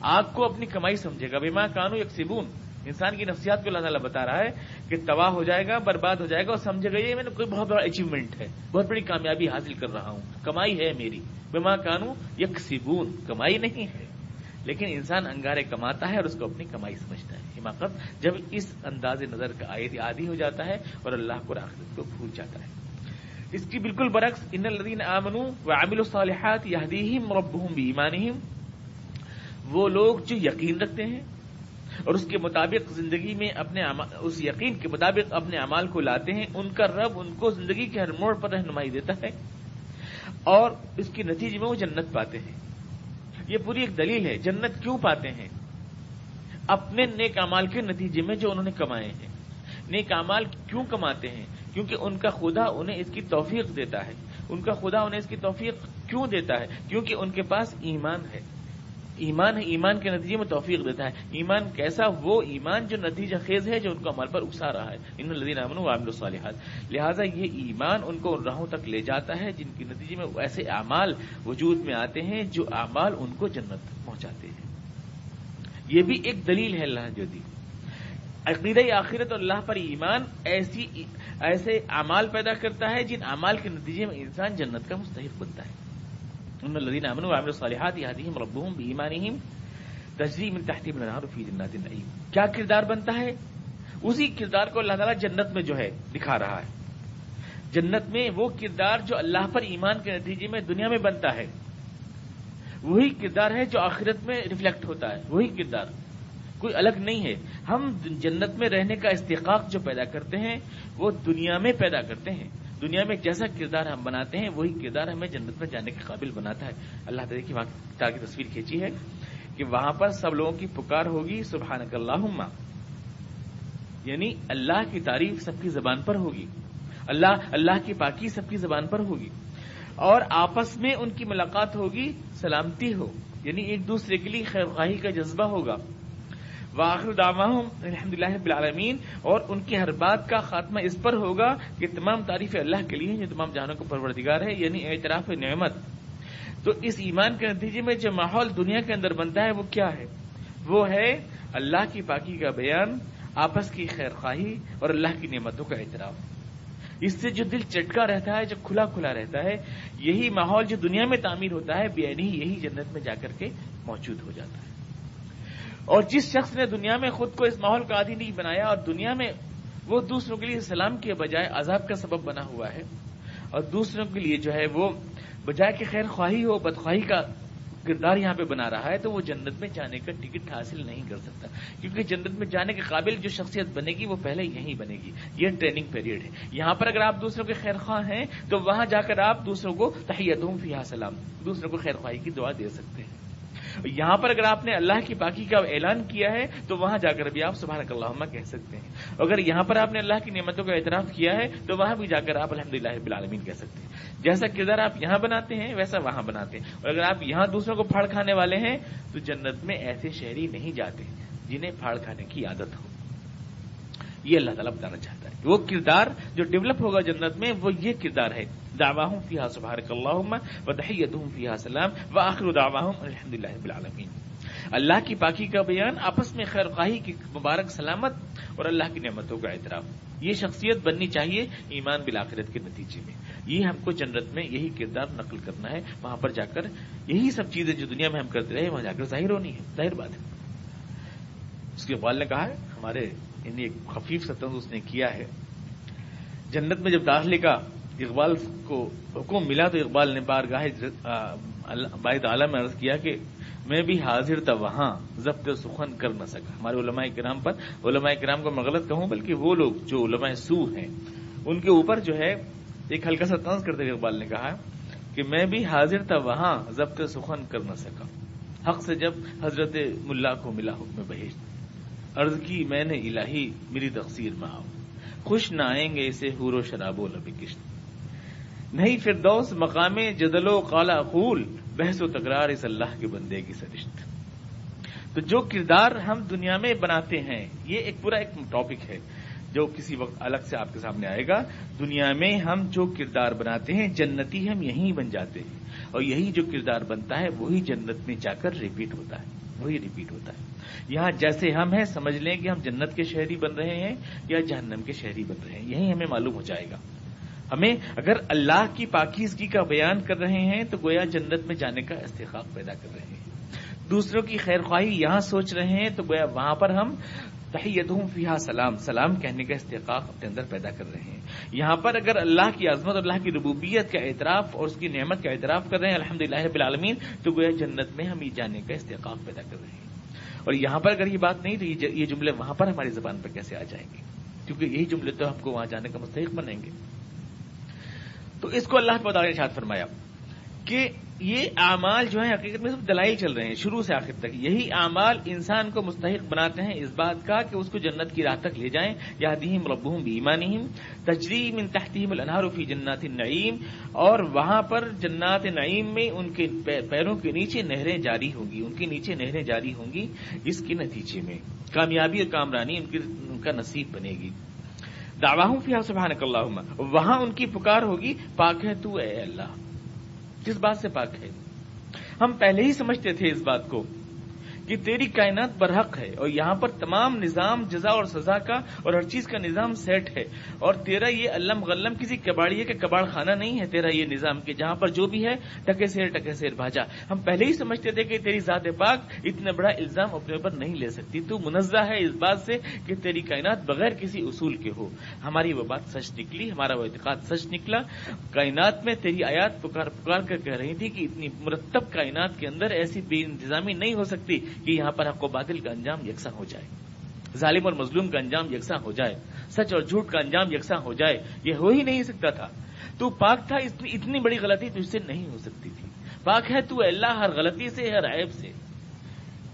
آگ کو اپنی کمائی سمجھے گا۔ بیما کانو یک سبون انسان کی نفسیات کو اللہ تعالیٰ بتا رہا ہے کہ تباہ ہو جائے گا، برباد ہو جائے گا اور سمجھے گا، یہ میں نے کوئی بہت بڑا اچیومنٹ ہے، بہت بڑی کامیابی حاصل کر رہا ہوں۔ کمائی ہے میری۔ بما کانو یک سبون کمائی نہیں ہے۔ لیکن انسان انگارے کماتا ہے اور اس کو اپنی کمائی سمجھتا ہے۔ حماقت جب اس انداز نظر کا عادی ہو جاتا ہے اور اللہ کو آخرت کو بھول جاتا ہے۔ اس کی بالکل برعکس، ان الدین آمن و عامل الصالحات یادیم مربحم ایمانہم۔ وہ لوگ جو یقین رکھتے ہیں اور اس کے مطابق زندگی میں اپنے اس یقین کے مطابق اپنے امال کو لاتے ہیں، ان کا رب ان کو زندگی کے ہر موڑ پر رہنمائی دیتا ہے اور اس کے نتیجے میں وہ جنت پاتے ہیں۔ یہ پوری ایک دلیل ہے، جنت کیوں پاتے ہیں؟ اپنے نیک امال کے نتیجے میں جو انہوں نے کمائے ہیں۔ نیک امال کیوں کماتے ہیں؟ کیونکہ ان کا خدا انہیں اس کی توفیق دیتا ہے۔ ان کا خدا انہیں اس کی توفیق کیوں دیتا ہے؟ کیونکہ ان کے پاس ایمان ہے۔ ایمان ہے، ایمان کے نتیجے میں توفیق دیتا ہے۔ ایمان کیسا؟ وہ ایمان جو نتیجہ خیز ہے جو ان کو عمل پر اکسا رہا ہے۔ ان الدین امن عامل الصالحات۔ لہٰذا یہ ایمان ان کو ان راہوں تک لے جاتا ہے جن کے نتیجے میں ایسے اعمال وجود میں آتے ہیں جو اعمال ان کو جنت تک پہنچاتے ہیں۔ یہ بھی ایک دلیل ہے اللہ جو دی۔ عقیدہ آخرت اور اللہ پر ایمان ایسی، ایسے اعمال پیدا کرتا ہے جن اعمال کے نتیجے میں انسان جنت کا مستحق بنتا ہے۔ ان الذين امنوا وعملوا الصالحات يهديهم ربهم بايمانهم تجری من تحتهم الانهار في جنات النعيم۔ کیا کردار بنتا ہے؟ اسی کردار کو اللہ تعالیٰ جنت میں جو ہے دکھا رہا ہے۔ جنت میں وہ کردار جو اللہ پر ایمان کے نتیجے میں دنیا میں بنتا ہے۔ وہی کردار ہے جو آخرت میں ریفلیکٹ ہوتا ہے۔ وہی کردار۔ کوئی الگ نہیں ہے۔ ہم جنت میں رہنے کا استحقاق جو پیدا کرتے ہیں، وہ دنیا میں پیدا کرتے ہیں۔ دنیا میں جیسا کردار ہم بناتے ہیں، وہی کردار ہمیں جنت میں جانے کے قابل بناتا ہے۔ اللہ تعالیٰ کی وہاں کی تصویر کھینچی ہے کہ وہاں پر سب لوگوں کی پکار ہوگی سبحان اللہ یعنی اللہ کی تعریف سب کی زبان پر ہوگی۔ اللہ اللہ کی پاکی سب کی زبان پر ہوگی۔ اور آپس میں ان کی ملاقات ہوگی، سلامتی ہو۔ یعنی ایک دوسرے کے لیے خیر خواہی کا جذبہ ہوگا۔ واخر دعواہم الحمد للہ بالعالمین اور ان کی ہر بات کا خاتمہ اس پر ہوگا کہ تمام تعریف اللہ کے لیے جو تمام جہانوں کو پروردگار ہے یعنی اعتراف نعمت۔ تو اس ایمان کے نتیجے میں جو ماحول دنیا کے اندر بنتا ہے، وہ کیا ہے؟ وہ ہے اللہ کی پاکی کا بیان، آپس کی خیر خواہی اور اللہ کی نعمتوں کا اعتراف۔ اس سے جو دل چٹکا رہتا ہے، جو کھلا کھلا رہتا ہے، یہی ماحول جو دنیا میں تعمیر ہوتا ہے، بے یہی جنت میں جا کر کے موجود ہو جاتا ہے۔ اور جس شخص نے دنیا میں خود کو اس ماحول کا عادی نہیں بنایا اور دنیا میں وہ دوسروں کے لیے سلام کے بجائے عذاب کا سبب بنا ہوا ہے، اور دوسروں کے لیے جو ہے وہ بجائے کہ خیر خواہی ہو، بدخواہی کا کردار یہاں پہ بنا رہا ہے، تو وہ جنت میں جانے کا ٹکٹ حاصل نہیں کر سکتا۔ کیونکہ جنت میں جانے کے قابل جو شخصیت بنے گی، وہ پہلے یہیں بنے گی۔ یہ ٹریننگ پیریڈ ہے۔ یہاں پر اگر آپ دوسروں کے خیر خواہ ہیں، تو وہاں جا کر آپ دوسروں کو تحیت فی سلام، دوسروں کو خیر خواہی کی دعا دے سکتے ہیں۔ یہاں پر اگر آپ نے اللہ کی پاکی کا اعلان کیا ہے، تو وہاں جا کر بھی آپ سبحان اللہ کہہ سکتے ہیں۔ اگر یہاں پر آپ نے اللہ کی نعمتوں کا اعتراف کیا ہے، تو وہاں بھی جا کر آپ الحمد للہ بلالمین کہہ سکتے ہیں۔ جیسا کردار آپ یہاں بناتے ہیں، ویسا وہاں بناتے ہیں۔ اور اگر آپ یہاں دوسروں کو پھاڑ کھانے والے ہیں، تو جنت میں ایسے شہری نہیں جاتے جنہیں پھاڑ کھانے کی عادت ہو۔ یہ اللہ تعالیٰ بتانا چاہتا ہے۔ وہ کردار جو ڈیولپ ہوگا جنت میں، وہ یہ کردار ہے۔ دعواہم فیہا سبحانک اللہم و تحیتہم فیہا سلام و آخر دعواہم الحمدللہ رب العالمین۔ اللہ کی پاکی کا بیان آپس میں خیر خواہی کی مبارک سلامت اور اللہ کی نعمتوں کا اعتراف۔ یہ شخصیت بننی چاہیے ایمان بالآخرت کے نتیجے میں۔ یہ ہم کو جنت میں یہی کردار نقل کرنا ہے۔ وہاں پر جا کر یہی سب چیزیں جو دنیا میں ہم کرتے رہے، وہاں جا کر ظاہر ہونی ہے۔ ظاہر بات ہے۔ اس کے اقبال نے کہا ہے، ہمارے یعنی ایک خفیف ستن اس نے کیا ہے۔ جنت میں جب داخلے کا اقبال کو حکم ملا تو اقبال نے بار گاہ باعد عالم میں عرض کیا کہ میں بھی حاضر تھا وہاں، ضبط سخن کر نہ سکا۔ ہمارے علماء کرام پر، علماء کرام کو میں غلط کہوں، بلکہ وہ لوگ جو علماء سو ہیں، ان کے اوپر جو ہے، ایک ہلکا سا طنز کرتے ہوئے اقبال نے کہا کہ میں بھی حاضر تھا وہاں، ضبط سخن کر نہ سکا۔ حق سے جب حضرت ملا کو ملا حکم بہشت۔ عرض کی، میں نے الہی، میری تقسیر میں آؤ خوش نہ آئیں گے اسے حور و شراب و لبی کشت۔ نہیں پھر دوست مقام جدل و کالا اقول، بحث و تکرار اس اللہ کے بندے کی سرشت۔ تو جو کردار ہم دنیا میں بناتے ہیں، یہ ایک پورا ایک ٹاپک ہے، جو کسی وقت الگ سے آپ کے سامنے آئے گا۔ دنیا میں ہم جو کردار بناتے ہیں، جنتی ہم یہیں بن جاتے ہیں۔ اور یہی جو کردار بنتا ہے، وہی جنت میں جا کر ریپیٹ ہوتا ہے۔ وہی ریپیٹ ہوتا ہے۔ یہاں جیسے ہم ہیں، سمجھ لیں کہ ہم جنت کے شہری بن رہے ہیں یا جہنم کے شہری بن رہے ہیں یہی ہمیں معلوم ہو جائے گا۔ ہمیں اگر اللہ کی پاکیزگی کا بیان کر رہے ہیں تو گویا جنت میں جانے کا استحقاق پیدا کر رہے ہیں۔ دوسروں کی خیر خواہی یہاں سوچ رہے ہیں تو گویا وہاں پر ہم تحیتہم فیہا سلام سلام کہنے کا استحقاق اپنے اندر پیدا کر رہے ہیں۔ یہاں پر اگر اللہ کی عظمت اور اللہ کی ربوبیت کا اعتراف اور اس کی نعمت کا اعتراف کر رہے ہیں الحمد للہ بالعالمین تو گویا جنت میں ہم یہ جانے کا استحقاق پیدا کر رہے ہیں۔ اور یہاں پر اگر یہ بات نہیں، تو یہ جملے وہاں پر ہماری زبان پر کیسے آ جائیں گے؟ کیونکہ یہی جملے تو ہم کو وہاں جانے کا مستحق بنیں گے۔ تو اس کو اللہ نے ارشاد فرمایا کہ یہ اعمال جو ہیں حقیقت میں صرف دلائی چل رہے ہیں، شروع سے آخر تک۔ یہی اعمال انسان کو مستحق بناتے ہیں اس بات کا کہ اس کو جنت کی راہ تک لے جائیں۔ یا دیم ربہم بیمانہم تجریم ان تحتیم الانہار فی جنات النعیم۔ اور وہاں پر جنات نعیم میں ان کے پیروں کے نیچے نہریں جاری ہوں گی۔ ان کے نیچے نہریں جاری ہوں گی۔ اس کے نتیجے میں کامیابی اور کامرانی ان کا نصیب بنے گی۔ دعواہم فی سبحانک اللہم، وہاں ان کی پکار ہوگی، پاک ہے تو اے اللہ۔ کس بات سے پاک ہے؟ ہم پہلے ہی سمجھتے تھے اس بات کو۔ کہ تیری کائنات برحق ہے اور یہاں پر تمام نظام جزا اور سزا کا اور ہر چیز کا نظام سیٹ ہے اور تیرا یہ علم غلم کسی کباڑی ہے کہ کباڑ خانہ نہیں ہے تیرا یہ نظام کہ جہاں پر جو بھی ہے ٹکے سیر ٹکے سیر بھاجا۔ ہم پہلے ہی سمجھتے تھے کہ تیری ذات پاک اتنا بڑا الزام اپنے اوپر نہیں لے سکتی۔ تو منزہ ہے اس بات سے کہ تیری کائنات بغیر کسی اصول کے ہو۔ ہماری وہ بات سچ نکلی، ہمارا وہ اعتقاد سچ نکلا۔ کائنات میں تیری آیات پکار پکار کر کہہ رہی تھی کہ اتنی مرتب کائنات کے اندر ایسی بے انتظامی نہیں ہو سکتی۔ کہ یہاں پر حق و باطل کا انجام یکساں ہو جائے۔ ظالم اور مظلوم کا انجام یکساں ہو جائے۔ سچ اور جھوٹ کا انجام یکساں ہو جائے۔ یہ ہو ہی نہیں سکتا تھا۔ تو پاک تھا اتنی بڑی غلطی تجھ سے نہیں ہو سکتی تھی۔ پاک ہے تو اللہ، ہر غلطی سے، ہر عیب سے۔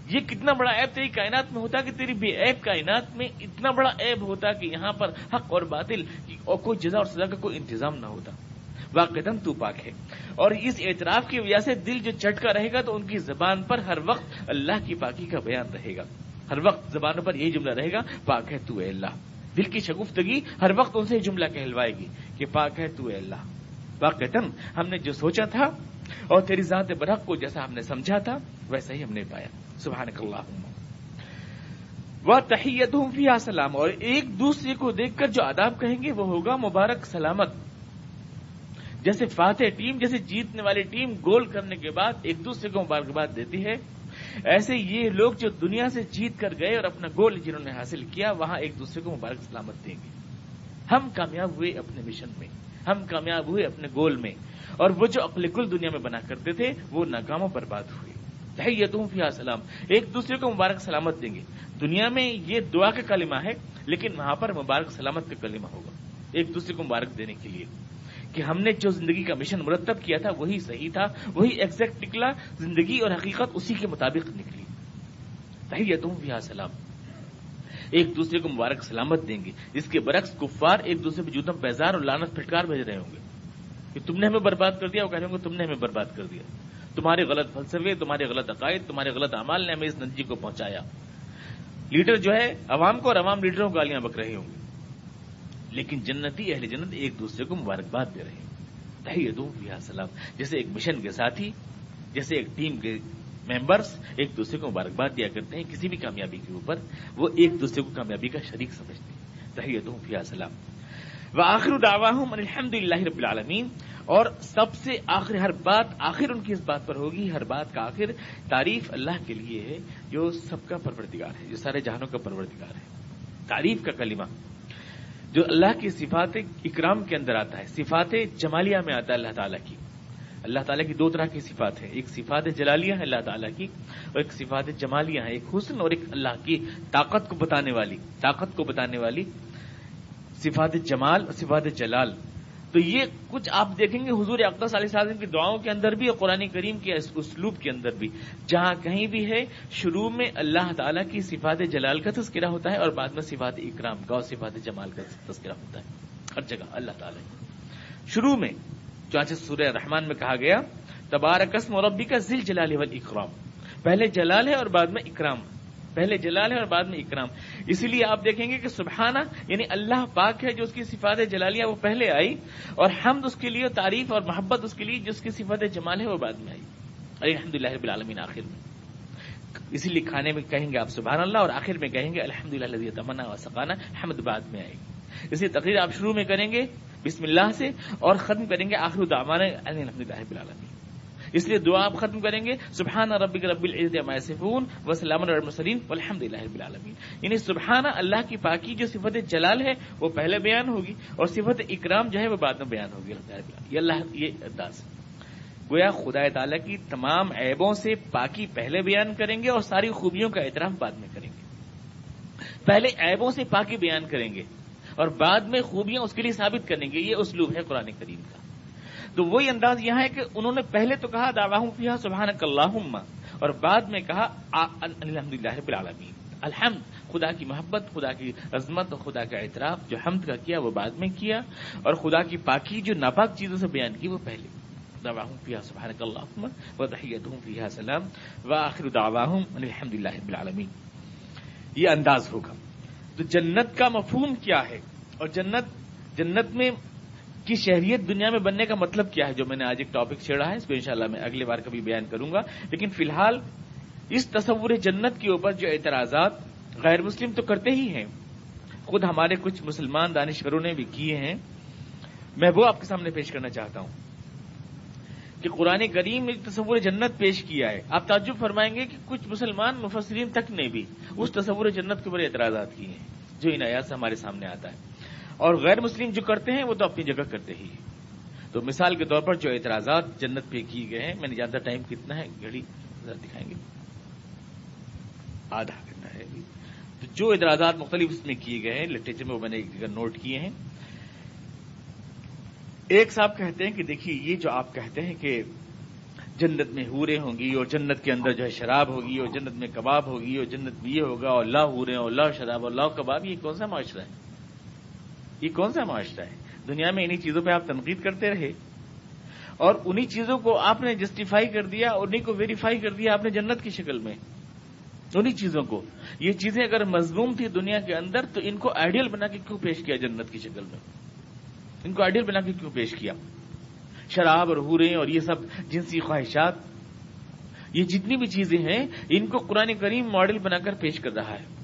یہ کتنا بڑا عیب تیری کائنات میں ہوتا کہ تیری بے عیب کائنات میں اتنا بڑا عیب ہوتا کہ یہاں پر حق اور باطل اور کوئی جزا اور سزا کا کوئی انتظام نہ ہوتا۔ واقع تو پاک ہے۔ اور اس اعتراف کی وجہ سے دل جو چٹکا رہے گا تو ان کی زبان پر ہر وقت اللہ کی پاکی کا بیان رہے گا۔ ہر وقت زبانوں پر یہی جملہ رہے گا، پاک ہے تو اے اللہ۔ دل کی شگفتگی ہر وقت ان سے جملہ کہلوائے گی کہ پاک ہے تو اے اللہ۔ واقع ہم نے جو سوچا تھا اور تیری ذات برق کو جیسا ہم نے سمجھا تھا، ویسا ہی ہم نے پایا۔ سبحانک اللہ وہ تحیت فی سلام۔ اور ایک دوسرے کو دیکھ کر جو آداب کہیں گے وہ ہوگا مبارک سلامت۔ جیسے فاتح ٹیم، جیسے جیتنے والی ٹیم گول کرنے کے بعد ایک دوسرے کو مبارکباد دیتی ہے۔ ایسے یہ لوگ جو دنیا سے جیت کر گئے اور اپنا گول جنہوں نے حاصل کیا، وہاں ایک دوسرے کو مبارک سلامت دیں گے۔ ہم کامیاب ہوئے اپنے مشن میں، ہم کامیاب ہوئے اپنے گول میں۔ اور وہ جو عقل کل دنیا میں بنا کرتے تھے، وہ ناکاموں پر بات ہوئی۔ فی سلام۔ ایک دوسرے کو مبارک سلامت دیں گے۔ دنیا میں یہ دعا کا کلمہ ہے، لیکن وہاں پر مبارک سلامت کا کلمہ ہوگا۔ ایک دوسرے کو مبارک دینے کے لیے۔ کہ ہم نے جو زندگی کا مشن مرتب کیا تھا وہی صحیح تھا، وہی ایگزیکٹ نکلا، زندگی اور حقیقت اسی کے مطابق نکلی۔ تحیت ہوں بھی سلام۔ ایک دوسرے کو مبارک سلامت دیں گے، جس کے برعکس کفار ایک دوسرے پہ جوتم پیزار اور لانت پھٹکار بھیج رہے ہوں گے۔ کہ تم نے ہمیں برباد کر دیا، وہ کہہ رہے ہوں گے تم نے ہمیں برباد کر دیا۔ تمہارے غلط فلسفے، تمہارے غلط عقائد، تمہارے غلط اعمال نے ہمیں اس ننجی کو پہنچایا۔ لیڈر جو ہے، عوام کو اور عوام لیڈروں کو گالیاں بک رہے ہوں گے لیکن جنتی اہل جنت ایک دوسرے کو مبارکباد دے رہے ہیں۔ تحیہ سلام۔ جیسے ایک مشن کے ساتھی، جیسے ایک ٹیم کے ممبرس ایک دوسرے کو مبارکباد دیا کرتے ہیں کسی بھی کامیابی کے اوپر، وہ ایک دوسرے کو کامیابی کا شریک سمجھتے ہیں۔ تحیہ سلام۔ وہ آخر دعوا الحمد للہ رب العالمین۔ اور سب سے آخر، ہر بات آخر ان کی اس بات پر ہوگی۔ ہر بات کا آخر تعریف اللہ کے لیے ہے، جو سب کا پروردگار ہے، جو سارے جہانوں کا پروردگار ہے۔ تعریف کا کلمہ۔ جو اللہ کی صفات اکرام کے اندر آتا ہے، صفات جمالیہ میں آتا ہے اللہ تعالیٰ کی۔ اللہ تعالیٰ کی دو طرح کی صفات ہیں، ایک صفات جلالیہ ہے اللہ تعالیٰ کی، اور ایک صفات جمالیہ ہے، ایک حسن اور ایک اللہ کی طاقت کو بتانے والی، طاقت کو بتانے والی صفات جمال اور صفات جلال۔ تو یہ کچھ آپ دیکھیں گے حضور اقدس علیہ وسلم کی دعاؤں کے اندر بھی اور قرآن کریم کے اسلوب کے اندر بھی۔ جہاں کہیں بھی ہے، شروع میں اللہ تعالیٰ کی صفات جلال کا تذکرہ ہوتا ہے اور بعد میں صفات اکرام کا اور صفات جمال کا تذکرہ ہوتا ہے۔ ہر جگہ اللہ تعالیٰ۔ شروع میں چانچہ سورہ رحمان میں کہا گیا تبارکسم ربی کا ذل جلال اکرام پہلے جلال ہے اور بعد میں اکرام۔ پہلے جلال ہے اور بعد میں اکرام۔ اسی لیے آپ دیکھیں گے کہ سبحانہ یعنی اللہ پاک ہے جو اس کی صفات جلالیہ وہ پہلے آئی، اور حمد اس کے لیے تعریف اور محبت اس کے لیے جس کی صفات جمال ہے وہ بعد میں آئی۔ الحمد للہ رب العالمین، آخر میں۔ اسی لیے کھانے میں کہیں گے آپ سبحان اللہ، اور آخر میں کہیں گے الحمد للہ تمنا و سکانا حمد بعد میں آئے گی اسی تقریر آپ شروع میں کریں گے، بسم اللہ سے، اور ختم کریں گے آخر دعوانا یعنی الحمد للہ رب العالمین۔ اس لیے دعا آپ ختم کریں گے. سبحان رب رب العزت و سلام المسلیم الحمد للہ رب العالمین. یعنی سبحان اللہ کی پاکی جو صفت جلال ہے وہ پہلے بیان ہوگی اور صفت اکرام جو ہے وہ بعد میں بیان ہوگی. یہ اللہ یہ انداز گویا خدا تعالیٰ کی تمام عیبوں سے پاکی پہلے بیان کریں گے اور ساری خوبیوں کا اعتراف بعد میں کریں گے. پہلے عیبوں سے پاکی بیان کریں گے اور بعد میں خوبیاں اس کے لیے ثابت کریں گے. یہ اسلوب ہے قرآن کریم کا. تو وہی انداز یہاں ہے کہ انہوں نے پہلے تو کہا داواہ فیحا سبحان اللہ اور بعد میں کہا الحمد للہ رب العالمین۔ الحمد، خدا کی محبت، خدا کی عظمت اور خدا کا اعتراف، جو حمد کا کیا وہ بعد میں کیا، اور خدا کی پاکی، جو ناپاک چیزوں سے بیان کی وہ پہلے۔ دعوا فیحا سبحان اللہ و تحیت فیحا سلام۔ و آخر دعوا الحمد للہ رب العالمین۔ یہ انداز ہوگا۔ تو جنت کا مفہوم کیا ہے؟ اور جنت جنت میں کی شہریت دنیا میں بننے کا مطلب کیا ہے؟ جو میں نے آج ایک ٹاپک چھیڑا ہے، اس کو انشاءاللہ میں اگلی بار کبھی بیان کروں گا۔ لیکن فی الحال، اس تصور جنت کے اوپر جو اعتراضات غیر مسلم تو کرتے ہی ہیں، خود ہمارے کچھ مسلمان دانشوروں نے بھی کیے ہیں۔ میں وہ آپ کے سامنے پیش کرنا چاہتا ہوں کہ قرآن کریم نے تصور جنت پیش کیا ہے۔ آپ تعجب فرمائیں گے کہ کچھ مسلمان مفسرین تک نے بھی اس تصور جنت کے اوپر اعتراضات کیے ہیں، جو ان آیات سے ہمارے سامنے آتا ہے۔ اور غیر مسلم جو کرتے ہیں وہ تو اپنی جگہ کرتے ہی تو مثال کے طور پر جو اعتراضات جنت پہ کیے گئے ہیں، میں نے جانتا ٹائم کتنا ہے، گھڑی دکھائیں گے۔ آدھا کرنا ہے۔ تو جو اعتراضات مختلف اس میں کیے گئے ہیں لٹریچر میں وہ میں نے ایک جگہ نوٹ کیے ہیں۔ ایک صاحب کہتے ہیں کہ دیکھیے، یہ جو آپ کہتے ہیں کہ جنت میں ہورے ہوں گی اور جنت کے اندر جو ہے شراب ہوگی اور جنت میں کباب ہوگی اور جنت میں یہ ہوگا اور اللہ ہورے اور اللہ شراب اور اللہ کباب، یہ کون سا معاشرہ ہے؟ یہ کون سا معاشرہ ہے؟ دنیا میں انہی چیزوں پہ آپ تنقید کرتے رہے اور انہی چیزوں کو آپ نے جسٹیفائی کر دیا انہی کو ویریفائی کر دیا آپ نے جنت کی شکل میں۔ انہی چیزوں کو۔ یہ چیزیں اگر مضموم تھی دنیا کے اندر تو ان کو آئیڈیل بنا کے کیوں پیش کیا جنت کی شکل میں؟ ان کو آئیڈیل بنا کے کیوں پیش کیا؟ شراب اور ہورے اور یہ سب جنسی خواہشات۔ یہ جتنی بھی چیزیں ہیں، ان کو قرآن کریم ماڈل بنا کر پیش کر رہا ہے۔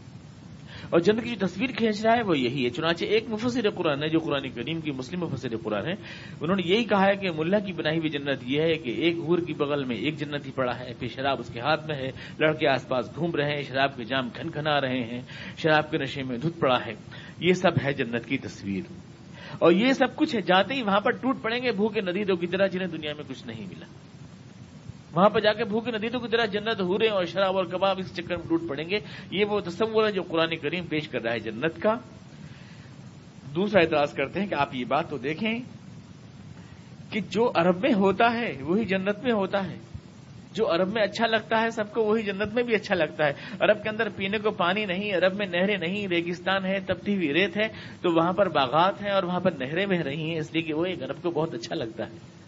اور جنت کی جو تصویر کھینچ رہا ہے وہ یہی ہے۔ چنانچہ ایک مفسر قرآن ہے جو قرآن کریم کی مسلم مفسر قرآن ہے۔ انہوں نے یہی کہا ہے کہ ملا کی بنائی ہوئی جنت یہ ہے کہ ایک ہور کی بغل میں ایک جنت ہی پڑا ہے، پھر شراب اس کے ہاتھ میں ہے۔ لڑکے آس پاس گھوم رہے ہیں، شراب کے جام کھن کھنا رہے ہیں، شراب کے نشے میں دھت پڑا ہے۔ یہ سب ہے جنت کی تصویر۔ اور یہ سب کچھ ہے، جاتے ہی وہاں پر ٹوٹ پڑیں گے، بھوکے ندی دو کی طرح جنہیں دنیا میں کچھ نہیں ملا۔ وہاں پہ جا کے بھوکے ندی تو کی طرح جنت ہو رہے اور شراب اور کباب، اس چکر میں ٹوٹ پڑیں گے۔ یہ وہ تصور ہے جو قرآن کریم پیش کر رہا ہے جنت کا۔ دوسرا اعتراض کرتے ہیں کہ آپ یہ بات تو دیکھیں کہ جو عرب میں ہوتا ہے، وہی جنت میں ہوتا ہے۔ جو عرب میں اچھا لگتا ہے، سب کو وہی جنت میں بھی اچھا لگتا ہے۔ عرب کے اندر پینے کو پانی نہیں، عرب میں نہریں نہیں، ریگستان ہے تبتی ہوئی ریت ہے۔ تو وہاں پر باغات ہیں اور وہاں پر نہریں بہ رہی ہیں، اس لیے کہ وہ ایک عرب کو بہت اچھا لگتا ہے۔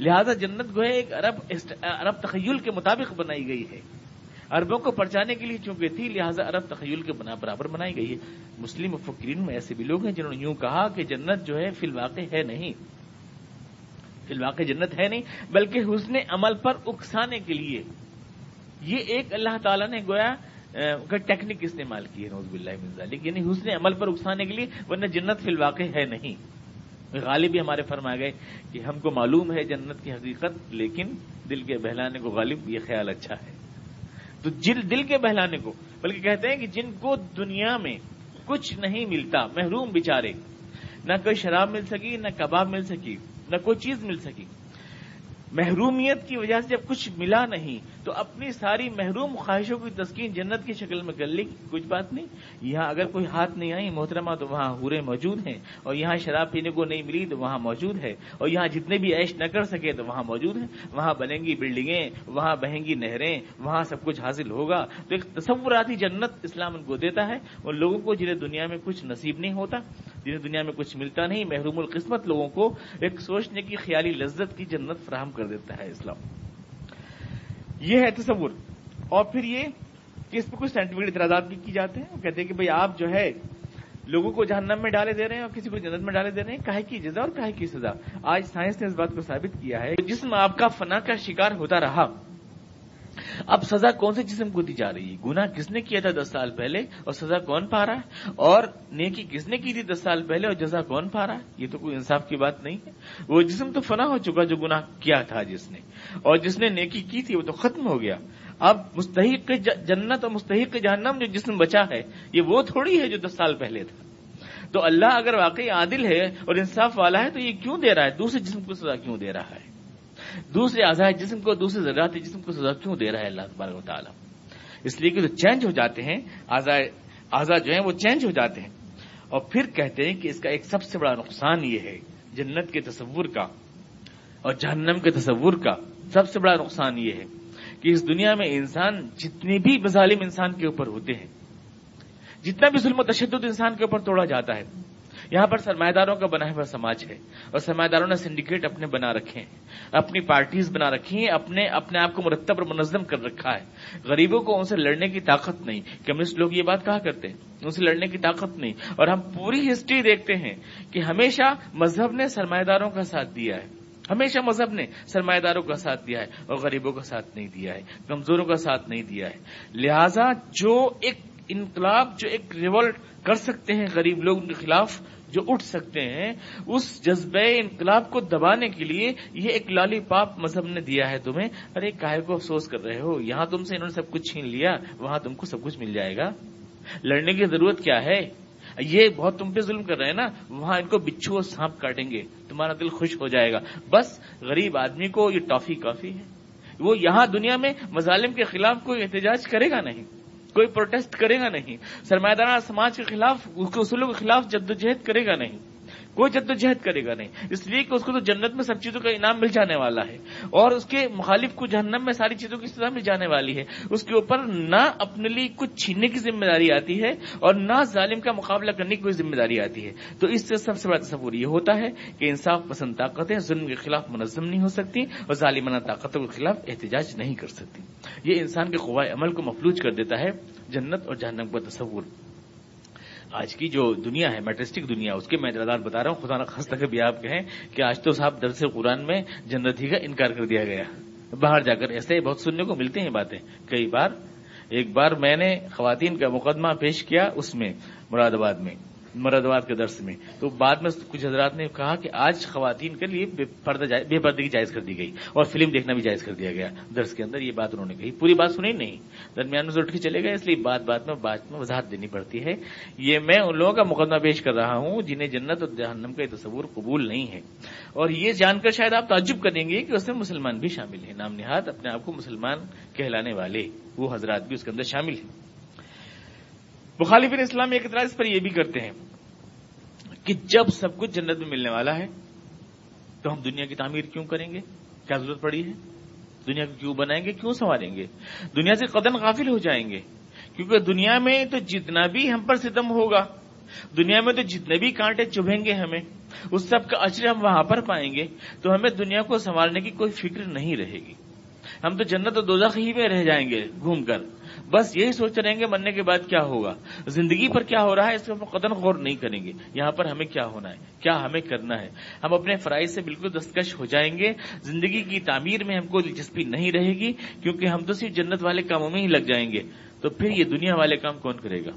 لہذا جنت گوئے ایک عرب عرب تخیل کے مطابق بنائی گئی ہے۔ عربوں کو پرچانے کے لیے چونکہ تھی، لہٰذا عرب تخیل کے بنا برابر بنائی گئی ہے۔ مسلم مفکرین میں ایسے بھی لوگ ہیں جنہوں نے یوں کہا کہ جنت جو ہے فی الواقع ہے نہیں۔ فی الواقع جنت ہے نہیں، بلکہ حسن عمل پر اکسانے کے لیے۔ یہ ایک اللہ تعالیٰ نے گویا کا ٹیکنیک استعمال کی ہے نوز بلّہ یعنی حسن عمل پر اکسانے کے لیے، ورنہ جنت فی الواقع ہے نہیں۔ غالب بھی ہمارے فرمائے گئے کہ ہم کو معلوم ہے جنت کی حقیقت، لیکن دل کے بہلانے کو غالب، یہ خیال اچھا ہے۔ تو جل دل کے بہلانے کو، بلکہ کہتے ہیں کہ جن کو دنیا میں کچھ نہیں ملتا، محروم بےچارے نہ کوئی شراب مل سکی، نہ کباب مل سکی، نہ کوئی چیز مل سکی، محرومیت کی وجہ سے جب کچھ ملا نہیں تو اپنی ساری محروم خواہشوں کی تسکین جنت کی شکل میں کر لی کچھ بات نہیں۔ یہاں اگر کوئی ہاتھ نہیں آئی محترمہ، تو وہاں ہورے موجود ہیں۔ اور یہاں شراب پینے کو نہیں ملی، تو وہاں موجود ہے۔ اور یہاں جتنے بھی عیش نہ کر سکے، تو وہاں موجود ہیں۔ وہاں بنیں گی بلڈنگیں، وہاں بہیں گی نہریں، وہاں سب کچھ حاصل ہوگا۔ تو ایک تصوراتی جنت اسلام ان کو دیتا ہے۔ ان لوگوں کو جنہیں دنیا میں کچھ نصیب نہیں ہوتا، جنہیں دنیا میں کچھ ملتا نہیں، محروم القسمت لوگوں کو ایک سوچنے کی خیالی لذت کی جنت فراہم کر دیتا ہے اسلام۔ یہ ہے تصور۔ اور پھر یہ کہ اس پہ کچھ سائنٹیفک اعتراضات بھی کی جاتے ہیں۔ کہتے ہیں کہ بھئی آپ جو ہے لوگوں کو جہنم میں ڈالے دے رہے ہیں اور کسی کو جنت میں ڈالے دے رہے ہیں۔ کاہے کی جزا اور کاہے کی سزا۔ آج سائنس نے اس بات کو ثابت کیا ہے جسم آپ کا فنا کا شکار ہوتا رہا۔ اب سزا کون سے جسم کو دی جا رہی ہے؟ گنا کس نے کیا تھا دس سال پہلے اور سزا کون پا رہا ہے؟ اور نیکی کس نے کی تھی دس سال پہلے اور جزا کون پا رہا ہے؟ یہ تو کوئی انصاف کی بات نہیں ہے۔ وہ جسم تو فنا ہو چکا جو گنا کیا تھا جس نے۔ اور جس نے نیکی کی تھی وہ تو ختم ہو گیا۔ اب مستحق جنت اور مستحق جہنم جو جسم بچا ہے، یہ وہ تھوڑی ہے جو دس سال پہلے تھا۔ تو اللہ اگر واقعی عادل ہے اور انصاف والا ہے تو یہ کیوں دے رہا ہے؟ دوسرے جسم کو سزا کیوں دے رہا ہے؟ دوسرے آزاد جسم کو، دوسرے ذرات جسم کو سزا کیوں دے رہا ہے اللہ تبارک و تعالیٰ؟ اس لیے کہ جو چینج ہو جاتے ہیں آزاد جو ہیں وہ چینج ہو جاتے ہیں۔ اور پھر کہتے ہیں کہ اس کا ایک سب سے بڑا نقصان یہ ہے، جنت کے تصور کا اور جہنم کے تصور کا سب سے بڑا نقصان یہ ہے کہ اس دنیا میں انسان جتنے بھی مظالم انسان کے اوپر ہوتے ہیں، جتنا بھی ظلم و تشدد انسان کے اوپر توڑا جاتا ہے یہاں پر سرمایہ داروں کا بنا ہوا سماج ہے اور سرمایہ داروں نے سنڈیکیٹ اپنے بنا رکھے ہیں، اپنی پارٹیز بنا رکھی ہیں، اپنے اپنے آپ کو مرتب اور منظم کر رکھا ہے۔ غریبوں کو ان سے لڑنے کی طاقت نہیں۔ کمیونسٹ لوگ یہ بات کہا کرتے ہیں؟ ان سے لڑنے کی طاقت نہیں۔ اور ہم پوری ہسٹری دیکھتے ہیں کہ ہمیشہ مذہب نے سرمایہ داروں کا ساتھ دیا ہے۔ ہمیشہ مذہب نے سرمایہ داروں کا ساتھ دیا ہے اور غریبوں کا ساتھ نہیں دیا ہے۔ کمزوروں کا ساتھ نہیں دیا ہے۔ لہذا جو ایک انقلاب، جو ایک ریولٹ کر سکتے ہیں غریب لوگوں کے خلاف جو اٹھ سکتے ہیں، اس جذبہ انقلاب کو دبانے کے لیے یہ ایک لالی پاپ مذہب نے دیا ہے تمہیں۔ ارے، کاہے کو افسوس کر رہے ہو؟ یہاں تم سے انہوں نے سب کچھ چھین لیا، وہاں تم کو سب کچھ مل جائے گا۔ لڑنے کی ضرورت کیا ہے؟ یہ بہت تم پہ ظلم کر رہے ہیں نا، وہاں ان کو بچھو اور سانپ کاٹیں گے، تمہارا دل خوش ہو جائے گا۔ بس، غریب آدمی کو یہ ٹافی کافی ہے۔ وہ یہاں دنیا میں مظالم کے خلاف کوئی احتجاج کرے گا نہیں۔ کوئی پروٹیسٹ کرے گا نہیں۔ سرمایہ دارہ سماج کے خلاف، اس کے اصولوں کے خلاف جدوجہد کرے گا نہیں۔ کوئی جدوجہد کرے گا نہیں۔ اس لیے کہ اس کو تو جنت میں سب چیزوں کا انعام مل جانے والا ہے۔ اور اس کے مخالف کو جہنم میں ساری چیزوں کی سزا مل جانے والی ہے۔ اس کے اوپر نہ اپنے لیے کچھ چھیننے کی ذمہ داری آتی ہے اور نہ ظالم کا مقابلہ کرنے کی کوئی ذمہ داری آتی ہے۔ تو اس سے سب سے بڑا تصور یہ ہوتا ہے کہ انصاف پسند طاقتیں ظلم کے خلاف منظم نہیں ہو سکتی اور ظالمانہ طاقتوں کے خلاف احتجاج نہیں کر سکتی۔ یہ انسان کے قوائے عمل کو مفلوج کر دیتا ہے۔ جنت اور جہنم کا تصور۔ آج کی جو دنیا ہے، میٹرسٹک دنیا، اس کے میں اعتراضات بتا رہا ہوں۔ خدا نخواستہ تک بھی آپ کہیں کہ آج تو صاحب درس قرآن میں جنتی کا انکار کر دیا گیا۔ باہر جا کر ایسے بہت سننے کو ملتے ہیں باتیں۔ کئی بار، ایک بار میں نے خواتین کا مقدمہ پیش کیا اس میں، مراد آباد میں۔ مرادباد کے درس میں۔ تو بعد میں کچھ حضرات نے کہا کہ آج خواتین کے لیے بے پردگی جائز کر دی گئی اور فلم دیکھنا بھی جائز کر دیا گیا۔ درس کے اندر یہ بات انہوں نے کہی۔ پوری بات سنی نہیں۔ درمیان میں سے اٹھ کے چلے گئے، اس لیے بات بات میں بات میں وضاحت دینی پڑتی ہے۔ یہ میں ان لوگوں کا مقدمہ پیش کر رہا ہوں جنہیں جنت اور جہنم کا تصور قبول نہیں ہے۔ اور یہ جان کر شاید آپ تعجب کریں گے کہ اس میں مسلمان بھی شامل ہیں۔ نام نہاد اپنے آپ کو مسلمان کہلانے والے وہ حضرات بھی اس کے اندر شامل ہیں۔ مخالفین اسلام ایک اعتراض پر یہ بھی کرتے ہیں کہ جب سب کچھ جنت میں ملنے والا ہے، تو ہم دنیا کی تعمیر کیوں کریں گے؟ کیا ضرورت پڑی ہے؟ دنیا کو کیوں بنائیں گے؟ کیوں سنواریں گے؟ دنیا سے قدم غافل ہو جائیں گے، کیونکہ دنیا میں تو جتنا بھی ہم پر ستم ہوگا، دنیا میں تو جتنے بھی کانٹے چبھیں گے ہمیں، اس سب کا اچر ہم وہاں پر پائیں گے، تو ہمیں دنیا کو سنبھالنے کی کوئی فکر نہیں رہے گی۔ ہم تو جنت و دوزخ ہی میں رہ جائیں گے، گھوم کر۔ بس یہی سوچ رہیں گے مرنے کے بعد کیا ہوگا؟ زندگی پر کیا ہو رہا ہے؟ اس پر قدم غور نہیں کریں گے۔ یہاں پر ہمیں کیا ہونا ہے؟ کیا ہمیں کرنا ہے؟ ہم اپنے فرائض سے بالکل دستکش ہو جائیں گے۔ زندگی کی تعمیر میں ہم کو دلچسپی نہیں رہے گی، کیونکہ ہم تو صرف جنت والے کاموں میں ہی لگ جائیں گے۔ تو پھر یہ دنیا والے کام کون کرے گا؟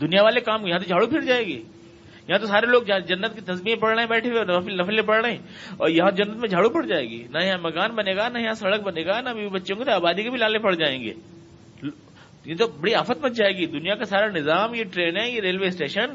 دنیا والے کام یہاں تو جھاڑو پھر جائے گی۔ یہاں تو سارے لوگ جنت کی تصویریں پڑھ رہے ہیں، بیٹھے ہوئے نفلے پڑھ رہے ہیں۔ اور یہاں جنت میں جھاڑو پڑ جائے گی۔ نہ یہاں مکان بنے گا، نہ یہاں سڑک بنے گا، نہ بچوں کو آبادی کے بھی لالے پڑ جائیں گے۔ یہ تو بڑی آفت مچ جائے گی۔ دنیا کا سارا نظام، یہ ٹرینیں، یہ ریلوے اسٹیشن،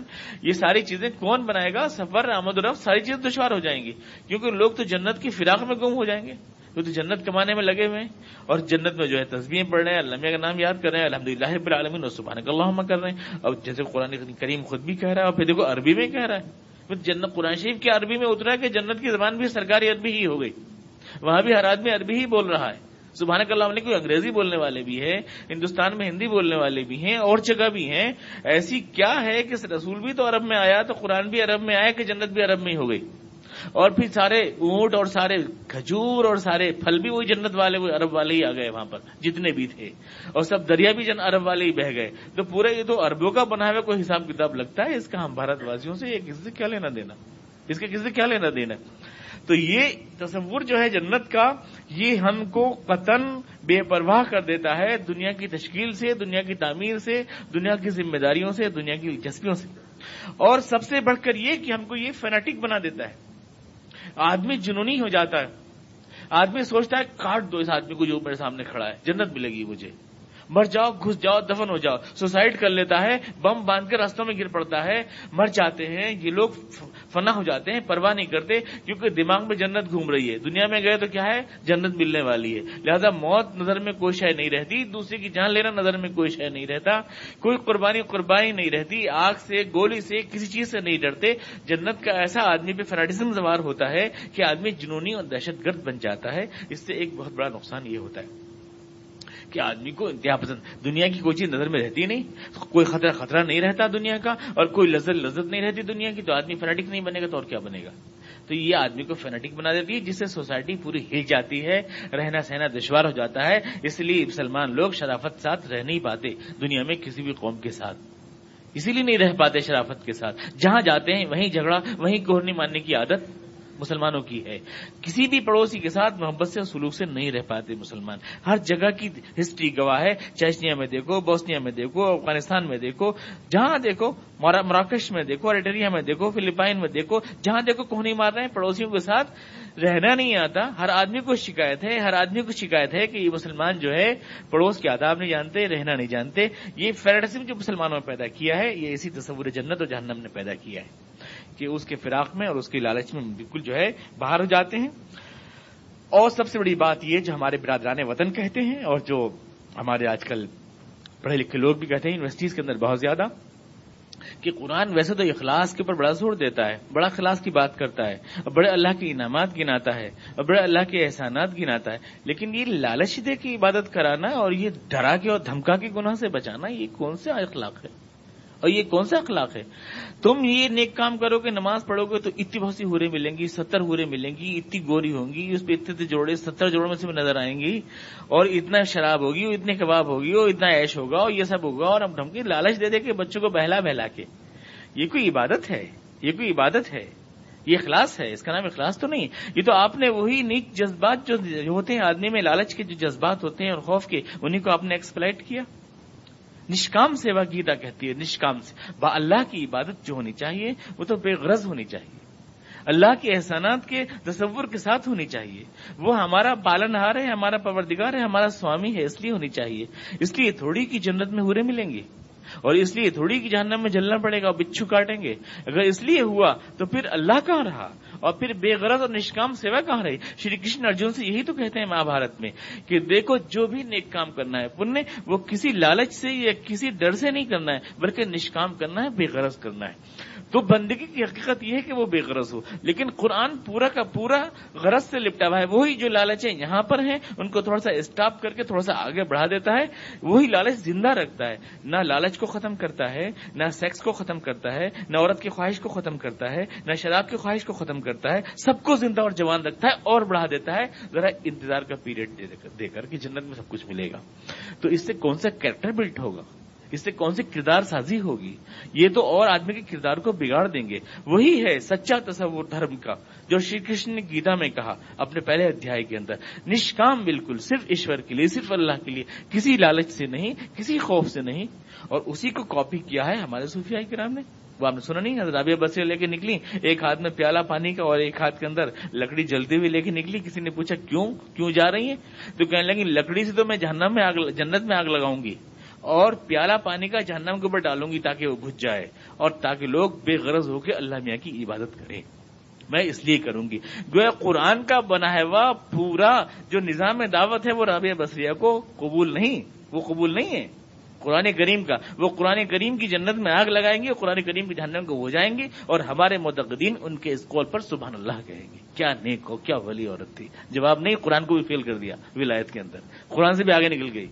یہ ساری چیزیں کون بنائے گا؟ سفر، آمد و رفت، ساری چیزیں دشوار ہو جائیں گی۔ کیونکہ لوگ تو جنت کی فراق میں گم ہو جائیں گے۔ وہ تو جنت کمانے میں لگے ہوئے ہیں۔ اور جنت میں جو ہے تصویریں پڑھ رہے ہیں، اللہ کا نام یاد کر رہے ہیں الحمد للہ العالمین، اور سبحان اللہ کر رہے ہیں۔ اور جیسے قرآن کریم خود بھی کہہ رہا ہے، اور پھر دیکھو عربی میں کہہ رہا ہے۔ جنت، قرآن شریف کی عربی میں اترا کہ جنت کی زبان بھی سرکاری عربی ہی ہو گئی۔ وہاں بھی ہر آدمی عربی ہی بول رہا ہے۔ سبحان اللہ علیہ کوئی انگریزی بولنے والے بھی ہیں، ہندوستان میں ہندی بولنے والے بھی ہیں، اور جگہ بھی ہیں۔ ایسی کیا ہے کہ رسول بھی تو عرب میں آیا، تو قرآن بھی عرب میں آیا کہ جنت بھی عرب میں ہی ہو گئی۔ اور پھر سارے اونٹ اور سارے کھجور اور سارے پھل بھی وہی جنت والے وہ عرب والے ہی آ گئے وہاں پر، جتنے بھی تھے۔ اور سب دریا بھی جن عرب والے ہی بہ گئے۔ تو پورے یہ تو عربوں کا بنا ہوا کوئی حساب کتاب لگتا ہے؟ اس کا ہم بھارت واسیوں سے یہ کسی سے کیا لینا دینا؟ اس کا کسی سے کیا لینا دینا؟ تو یہ تصور جو ہے جنت کا، یہ ہم کو قطن بے پرواہ کر دیتا ہے دنیا کی تشکیل سے، دنیا کی تعمیر سے، دنیا کی ذمہ داریوں سے، دنیا کی دلچسپیوں سے۔ اور سب سے بڑھ کر یہ کہ ہم کو یہ فیناٹک بنا دیتا ہے۔ آدمی جنونی ہو جاتا ہے۔ آدمی سوچتا ہے، کاٹ دو اس آدمی کو جو میرے سامنے کھڑا ہے۔ جنت ملے گی مجھے۔ مر جاؤ، گھس جاؤ، دفن ہو جاؤ۔ سوسائڈ کر لیتا ہے، بم باندھ کے راستوں میں گر پڑتا ہے۔ مر جاتے ہیں، یہ لوگ فنا ہو جاتے ہیں، پرواہ نہیں کرتے، کیونکہ دماغ میں جنت گھوم رہی ہے۔ دنیا میں گئے تو کیا ہے؟ جنت ملنے والی ہے۔ لہذا موت نظر میں کوئی شے نہیں رہتی، دوسرے کی جان لینا نظر میں کوئی شے نہیں رہتا۔ کوئی قربانی قربانی نہیں رہتی، آگ سے، گولی سے، کسی چیز سے نہیں ڈرتے۔ جنت کا ایسا آدمی پہ فراڈیزم سوار ہوتا ہے کہ آدمی جنونی اور دہشت گرد بن جاتا ہے۔ اس سے ایک بہت بڑا نقصان یہ ہوتا ہے۔ کہ آدمی کو انتہا پسند دنیا کی کوئی چیز نظر میں رہتی نہیں، کوئی خطرہ خطرہ نہیں رہتا دنیا کا، اور کوئی لذت لذت نہیں رہتی دنیا کی، تو آدمی فنیٹک نہیں بنے گا، تو اور کیا بنے گا؟ تو یہ آدمی کو فینیٹک بنا دیتی ہے، جس سے سوسائٹی پوری ہل جاتی ہے، رہنا سہنا دشوار ہو جاتا ہے، اس لیے مسلمان لوگ شرافت ساتھ رہ نہیں پاتے دنیا میں کسی بھی قوم کے ساتھ۔ اسی لیے نہیں رہ پاتے شرافت کے ساتھ۔ جہاں جاتے ہیں، وہیں جھگڑا، وہیں کوہرنی ماننے کی عادت۔ مسلمانوں کی ہے۔ کسی بھی پڑوسی کے ساتھ محبت سے سلوک سے نہیں رہ پاتے مسلمان۔ ہر جگہ کی ہسٹری گواہ ہے۔ چیچنیا میں دیکھو، بوسنیا میں دیکھو، افغانستان میں دیکھو، جہاں دیکھو مراکش میں دیکھو اریٹریا میں دیکھو، فلپائن میں دیکھو، جہاں دیکھو کون مار رہے ہیں، پڑوسیوں کے ساتھ رہنا نہیں آتا۔ ہر آدمی کو شکایت ہے، ہر آدمی کو شکایت ہے کہ یہ مسلمان جو ہے، پڑوس کے آداب نہیں جانتے، رہنا نہیں جانتے۔ یہ فیرڈسم جو مسلمانوں نے پیدا کیا ہے، یہ اسی تصور جنت اور جہنم نے پیدا کیا ہے۔ کہ اس کے فراق میں اور اس کی لالچ میں بالکل جو ہے باہر ہو جاتے ہیں۔ اور سب سے بڑی بات یہ جو ہمارے برادران وطن کہتے ہیں اور جو ہمارے آج کل پڑھے لکھے لوگ بھی کہتے ہیں یونیورسٹیز کے اندر بہت زیادہ کہ قرآن ویسے تو اخلاص کے اوپر بڑا زور دیتا ہے، بڑا خلاص کی بات کرتا ہے، اور بڑے اللہ کے انعامات گناتا ہے، اور بڑے اللہ کے احسانات گناتا ہے۔ لیکن یہ لالچ دے کی عبادت کرانا اور یہ ڈرا کے اور دھمکا کے گناہ سے بچانا یہ کون سے اخلاق ہے؟ اور یہ کون سا اخلاق ہے؟ تم یہ نیک کام کرو گے، نماز پڑھو گے تو اتنی بہت سی ہورے ملیں گی، ستر ہورے ملیں گی، اتنی گوری ہوں گی، اس پہ اتنے جوڑے، ستر جوڑوں میں سے نظر آئیں گی اور اتنا شراب ہوگی، اتنے کباب ہوگی، اور اتنا ایش ہوگا، اور یہ سب ہوگا اور ہم ڈھمکی لالچ دے دے کے بچوں کو بہلا بہلا کے۔ یہ کوئی عبادت ہے؟ یہ کوئی عبادت ہے؟ یہ اخلاص ہے؟ اس کا نام اخلاص تو نہیں یہ تو آپ نے وہی نیک جذبات جو ہوتے ہیں، آدمی میں لالچ کے جو جذبات ہوتے ہیں اور خوف کے، انہیں کو آپ نے ایکسپلائٹ کیا؟ نشکام سیوا گیتا کہتی ہے، نشکام سے۔ با اللہ کی عبادت جو ہونی چاہیے، وہ تو بے غرض ہونی چاہیے۔ اللہ کے احسانات کے تصور کے ساتھ ہونی چاہیے۔ وہ ہمارا پالن ہار ہے، ہمارا پوردگار ہے، ہمارا سوامی ہے، اس لیے ہونی چاہیے۔ اس لیے تھوڑی کی جنت میں ہورے ملیں گے۔ اور اس لیے تھوڑی کی جہنم میں جلنا پڑے گا بچھو کاٹیں گے۔ اگر اس لیے ہوا تو پھر اللہ کہاں رہا؟ اور پھر بے غرض اور نشکام سیوا کہاں رہی؟ شری کرشن ارجن سے یہی تو کہتے ہیں مہابھارت میں کہ دیکھو جو بھی نیک کام کرنا ہے، پنیہ، وہ کسی لالچ سے یا کسی ڈر سے نہیں کرنا ہے، بلکہ نشکام کرنا ہے، بے غرض کرنا ہے۔ تو بندگی کی حقیقت یہ ہے کہ وہ بے غرض ہو۔ لیکن قرآن پورا کا پورا غرض سے لپٹا ہوا ہے۔ وہی جو لالچیں یہاں پر ہیں، ان کو تھوڑا سا اسٹاپ کر کے تھوڑا سا آگے بڑھا دیتا ہے۔ وہی لالچ زندہ رکھتا ہے۔ نہ لالچ کو ختم کرتا ہے، نہ سیکس کو ختم کرتا ہے، نہ عورت کی خواہش کو ختم کرتا ہے، نہ شراب کی خواہش کو ختم کرتا ہے۔ سب کو زندہ اور جوان رکھتا ہے اور بڑھا دیتا ہے۔ ذرا انتظار کا پیریڈ دے کر کہ جنت میں سب کچھ ملے گا۔ تو اس سے کون سا کیریکٹر بلٹ ہوگا؟ اس سے کون سی کردار سازی ہوگی؟ یہ تو اور آدمی کے کردار کو بگاڑ دیں گے۔ وہی ہے سچا تصور دھرم کا، جو شری کرشن نے گیتا میں کہا اپنے پہلے ادھیائے کے اندر۔ نشکام بالکل، صرف ایشور کے لیے، صرف اللہ کے لیے، کسی لالچ سے نہیں، کسی خوف سے نہیں۔ اور اسی کو کاپی کیا ہے ہمارے صوفیائی کرام نے۔ وہ آپ نے سنا نہیں رابعہ بسیں لے کے نکلی، ایک ہاتھ میں پیالہ پانی کا اور ایک ہاتھ کے اندر لکڑی جلتی ہوئی لے کے نکلی۔ کسی نے پوچھا، کیوں؟ کیوں جا رہی ہیں؟ تو کہنے لگی، لکڑی سے تو میں جہنم میں آگ، جنت میں آگ لگاؤں گی۔ اور پیالہ پانی کا جہنم کے اوپر ڈالوں گی تاکہ وہ بھج جائے اور تاکہ لوگ بے غرض ہو کے اللہ میاں کی عبادت کریں۔ میں اس لیے کروں گی۔ گویا قرآن کا بنا ہے وہ پورا جو نظام دعوت ہے وہ رابعہ بصریہ کو قبول نہیں، وہ قبول نہیں ہے۔ قرآن کریم کا، وہ قرآن کریم کی جنت میں آگ لگائیں گے اور قرآن کریم کی جہنم کو ہو جائیں گے اور ہمارے متقدین ان کے اس کال پر سبحان اللہ کہیں گے۔ کیا نیک ہو، کیا ولی عورت تھی۔ جواب نہیں، قرآن کو بھی فیل کر دیا ولایت کے اندر۔ قرآن سے بھی آگے نکل گئی۔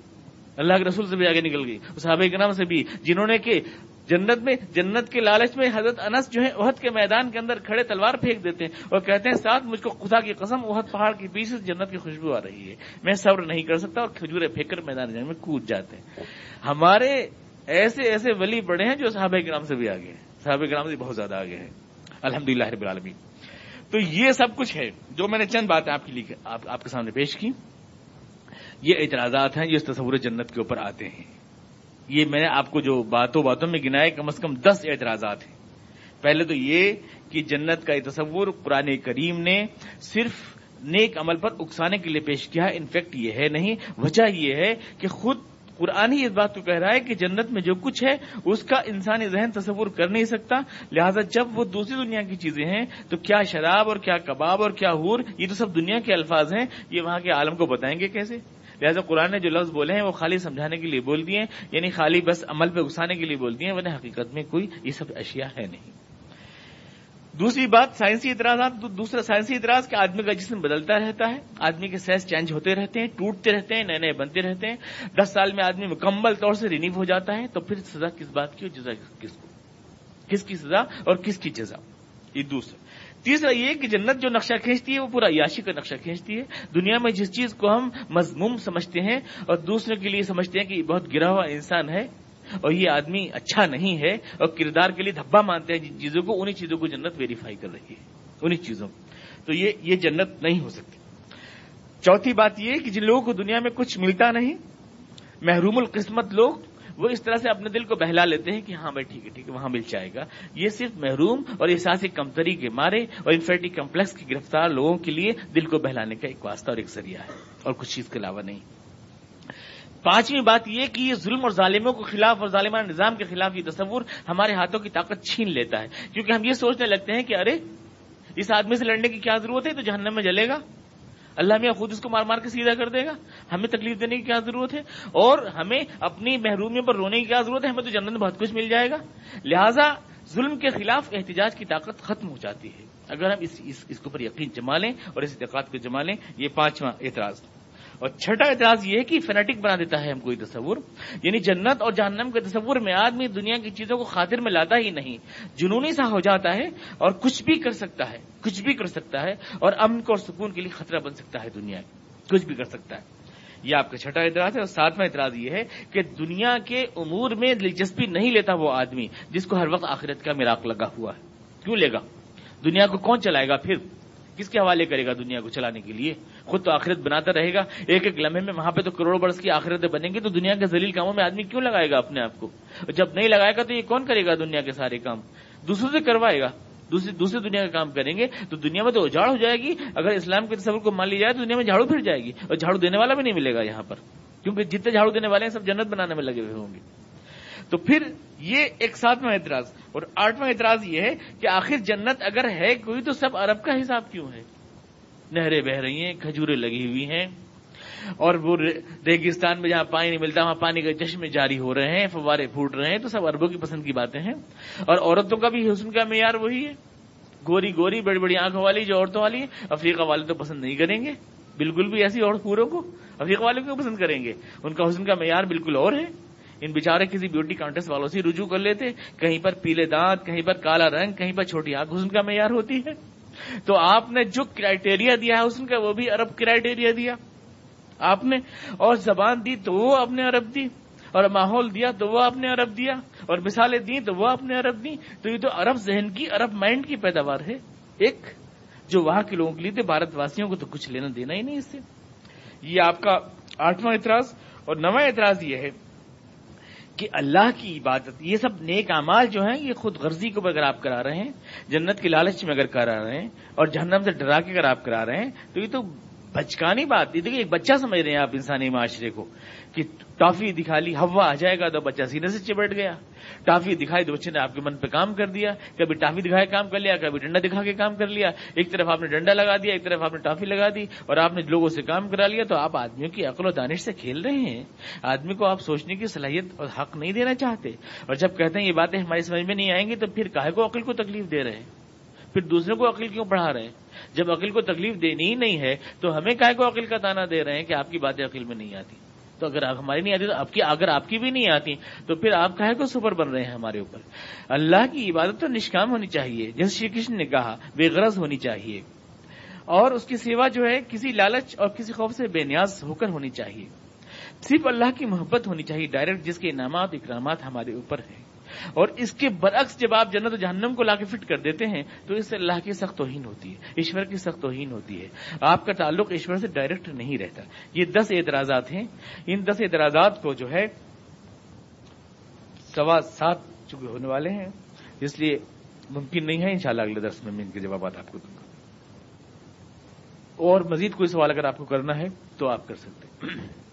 اللہ کے رسول سے بھی آگے نکل گئی۔ صحابہ کے نام سے بھی، جنہوں نے کہ جنت میں، جنت کے لالچ میں حضرت انس جو ہے عہد کے میدان کے اندر کھڑے تلوار پھینک دیتے ہیں اور کہتے ہیں، ساتھ مجھ کو خدا کی قسم، عہد پہاڑ کے پیچھے جنت کی خوشبو آ رہی ہے۔ میں صبر نہیں کر سکتا اور کھجورے پھینک کر میدان جنگ میں کود جاتے ہیں۔ ہمارے ایسے ایسے ولی بڑے ہیں جو صحابہ کے نام سے بھی آگے ہیں۔ صحابہ کے نام سے بہت زیادہ آگے ہیں۔ الحمد للہ رب العالمین۔ تو یہ سب کچھ ہے جو میں نے چند باتیں آپ کے لیے آپ کے سامنے پیش کی۔ یہ اعتراضات ہیں جو اس تصور جنت کے اوپر آتے ہیں۔ یہ میں نے آپ کو جو باتوں باتوں میں گنائے کم از کم دس اعتراضات ہیں۔ پہلے تو یہ کہ جنت کا یہ تصور قرآن کریم نے صرف نیک عمل پر اکسانے کے لیے پیش کیا ہے۔ انفیکٹ یہ ہے نہیں، وجہ یہ ہے کہ خود قرآن ہی اس بات کو کہہ رہا ہے کہ جنت میں جو کچھ ہے، اس کا انسانی ذہن تصور کر نہیں سکتا۔ لہذا جب وہ دوسری دنیا کی چیزیں ہیں، تو کیا شراب اور کیا کباب اور کیا ہور یہ تو سب دنیا کے الفاظ ہیں۔ یہ وہاں کے عالم کو بتائیں گے کیسے؟ لہٰذا قرآن نے جو لفظ بولے ہیں وہ خالی سمجھانے کے لیے بول دیے یعنی خالی بس عمل پہ گھسانے کے لیے بول دیے ورنہ حقیقت میں کوئی یہ سب اشیاء ہے نہیں۔ دوسری بات، سائنسی اعتراضات دوسرا سائنسی اعتراض کہ آدمی کا جسم بدلتا رہتا ہے، آدمی کے سیس چینج ہوتے رہتے ہیں، ٹوٹتے رہتے ہیں، نئے نئے بنتے رہتے ہیں۔ دس سال میں آدمی مکمل طور سے رینیو ہو جاتا ہے، تو پھر سزا کس بات کی اور جزا کس کو؟ کس کی سزا اور کس کی جزا؟ یہ دوسرا۔ تیسرا یہ کہ جنت جو نقشہ کھینچتی ہے وہ پورا عیاشی کا نقشہ کھینچتی ہے۔ دنیا میں جس چیز کو ہم مضموم سمجھتے ہیں اور دوسرے کے لیے سمجھتے ہیں کہ یہ بہت گرا ہوا انسان ہے اور یہ آدمی اچھا نہیں ہے اور کردار کے لیے دھبا مانتے ہیں جن چیزوں کو، انہیں چیزوں کو جنت ویریفائی کر رہی ہے۔ انہیں چیزوں تو یہ یہ جنت نہیں ہو سکتی۔ چوتھی بات یہ کہ جن لوگوں کو دنیا میں کچھ ملتا نہیں، محروم القسمت لوگ وہ اس طرح سے اپنے دل کو بہلا لیتے ہیں کہ ہاں بھائی، ٹھیک ہے ٹھیک ہے، وہاں مل جائے گا۔ یہ صرف محروم اور احساسی کمتری کے مارے اور انفرٹی کمپلیکس کی گرفتار لوگوں کے لیے دل کو بہلانے کا ایک واسطہ اور ایک ذریعہ ہے اور کچھ چیز کے علاوہ نہیں۔ پانچویں بات یہ کہ یہ ظلم اور ظالموں کے خلاف اور ظالمانہ نظام کے خلاف یہ تصور ہمارے ہاتھوں کی طاقت چھین لیتا ہے۔ کیونکہ ہم یہ سوچنے لگتے ہیں کہ ارے، اس آدمی سے لڑنے کی کیا ضرورت ہے؟ تو جہنم میں جلے گا۔ اللہ میاں خود اس کو مار مار کے سیدھا کر دے گا۔ ہمیں تکلیف دینے کی کیا ضرورت ہے؟ اور ہمیں اپنی محرومیوں پر رونے کی کیا ضرورت ہے؟ ہمیں تو جنت میں بہت کچھ مل جائے گا۔ لہذا ظلم کے خلاف احتجاج کی طاقت ختم ہو جاتی ہے۔ اگر ہم اس اس, اس کے اوپر یقین جما لیں اور اس اعتقاد کو جما لیں یہ پانچواں اعتراض۔ اور چھٹا اعتراض یہ ہے کہ فنیٹک بنا دیتا ہے ہم کوئی تصور۔ یعنی جنت اور جہنم کے تصور میں آدمی دنیا کی چیزوں کو خاطر میں لاتا ہی نہیں۔ جنونی سا ہو جاتا ہے اور کچھ بھی کر سکتا ہے، کچھ بھی کر سکتا ہے اور امن کو اور سکون کے لیے خطرہ بن سکتا ہے دنیا کچھ بھی کر سکتا ہے۔ یہ آپ کا چھٹا اعتراض ہے اور ساتواں اعتراض یہ ہے کہ دنیا کے امور میں دلچسپی نہیں لیتا وہ آدمی جس کو ہر وقت آخرت کا میراق لگا ہوا ہے۔ کیوں لے گا؟ دنیا کو کون چلائے گا پھر؟ کس کے حوالے کرے گا دنیا کو چلانے کے لیے؟ خود تو آخرت بناتا رہے گا، ایک ایک لمحے میں وہاں پہ تو کروڑوں برس کی آخرتیں بنیں گی، تو دنیا کے ذلیل کاموں میں آدمی کیوں لگائے گا اپنے آپ کو؟ جب نہیں لگائے گا تو یہ کون کرے گا دنیا کے سارے کام؟ دوسروں سے کروائے گا، دوسری دوسری دنیا کا کام کریں گے، تو دنیا میں تو اجاڑ ہو جائے گی، اگر اسلام کے تصور کو مان لی جائے تو دنیا میں جھاڑو پھر جائے گی، اور جھاڑو دینے والا بھی نہیں ملے گا یہاں پر، کیونکہ جتنے جھاڑو دینے والے ہیں سب جنت بنانے میں لگے ہوئے ہوں گے۔ تو پھر یہ ایک ساتواں اعتراض، اور آٹھواں اعتراض یہ ہے کہ آخر جنت اگر ہے کوئی تو سب عرب کا حساب کیوں ہے؟ نہریں بہ رہی ہیں کھجورے لگی ہوئی ہیں۔ اور وہ ریگستان میں جہاں پانی نہیں ملتا، وہاں پانی کا چشمے جاری ہو رہے ہیں، فوارے پھوٹ رہے ہیں، تو سب اربوں کی پسند کی باتیں ہیں۔ اور عورتوں کا بھی حسن کا معیار وہی ہے۔ گوری گوری، بڑی بڑی آنکھوں والی جو عورتوں والی ہیں، افریقہ والے تو پسند نہیں کریں گے۔ بالکل بھی ایسی اور پوروں کو، افریقہ والے کو پسند کریں گے؟ ان کا حسن کا معیار بالکل اور ہے۔ ان بیچارے کسی بیوٹی کانٹیسٹ والوں سے رجوع کر لیتے، کہیں پر پیلے دانت، کہیں پر کالا رنگ، کہیں پر چھوٹی آنکھ، حسن کا معیار ہوتی ہے۔ تو آپ نے جو کرائٹیریا دیا ہے حسن کا وہ بھی عرب کرائٹیریا دیا۔ آپ نے اور زبان دی تو وہ آپ نے عرب دی اور ماحول دیا تو وہ آپ نے عرب دیا اور مثالیں دی تو وہ آپ نے عرب دی تو یہ تو عرب ذہن کی، عرب مائنڈ کی پیداوار ہے۔ ایک، جو وہاں کے لوگوں کے لیے تھے بھارت واسیوں کو تو کچھ لینا دینا ہی نہیں اس سے۔ یہ آپ کا آٹھواں اعتراض اور نواں اعتراض یہ ہے۔ کہ اللہ کی عبادت، یہ سب نیک اعمال جو ہیں، یہ خود غرضی کو اگر آپ کرا رہے ہیں، جنت کی لالچ میں اگر کرا رہے ہیں، اور جہنم سے ڈرا کے اگر آپ کرا رہے ہیں، تو یہ تو بچکانی بات یہ دیکھیے، ایک بچہ سمجھ رہے ہیں آپ انسانی معاشرے کو کہ ٹافی دکھا لی ہوا آ جائے گا، تو بچہ سینے سے چپٹ گیا۔ ٹافی دکھائی تو بچے نے آپ کے من پہ کام کر دیا۔ کبھی ٹافی دکھائے کام کر لیا، کبھی ڈنڈا دکھا کے کام کر لیا۔ ایک طرف آپ نے ڈنڈا لگا دیا، ایک طرف آپ نے ٹافی لگا دی اور آپ نے لوگوں سے کام کرا لیا۔ تو آپ آدمیوں کی عقل و دانش سے کھیل رہے ہیں۔ آدمی کو آپ سوچنے کی صلاحیت اور حق نہیں دینا چاہتے۔ اور جب کہتے ہیں یہ باتیں ہماری سمجھ میں نہیں آئیں گی، تو پھر کاہے کو عقل کو تکلیف دے رہے ہیں؟ پھر دوسروں کو عقل کیوں پڑھا رہے ہیں؟ جب عقل کو تکلیف دینی ہی نہیں ہے تو ہمیں کاہے کو عقل کا تانا دے رہے ہیں کہ آپ کی باتیں عقل میں نہیں آتی؟ تو اگر ہماری نہیں آتی تو آپ کی اگر آپ کی بھی نہیں آتی، تو پھر آپ کہے کو سپر بن رہے ہیں ہمارے اوپر؟ اللہ کی عبادت تو نشکام ہونی چاہیے، جیسے شری کرشن نے کہا، بے غرض ہونی چاہیے۔ اور اس کی سیوا جو ہے، کسی لالچ اور کسی خوف سے بے نیاز ہو کر ہونی چاہیے۔ صرف اللہ کی محبت ہونی چاہیے ڈائریکٹ جس کے انعامات، اکرامات ہمارے اوپر ہیں۔ اور اس کے برعکس جب آپ جنت و جہنم کو لا کے فٹ کر دیتے ہیں، تو اس سے اللہ کی سخت توہین ہوتی ہے، ایشور کی سخت توہین ہوتی ہے۔ آپ کا تعلق ایشور سے ڈائریکٹ نہیں رہتا۔ یہ دس اعتراضات ہیں۔ ان دس اعتراضات کو جو ہے، سوا سات چکے ہونے والے ہیں، اس لیے ممکن نہیں ہے انشاءاللہ اگلے دس میں ان کے جوابات آپ کو دوں گا۔ اور مزید کوئی سوال اگر آپ کو کرنا ہے، تو آپ کر سکتے ہیں۔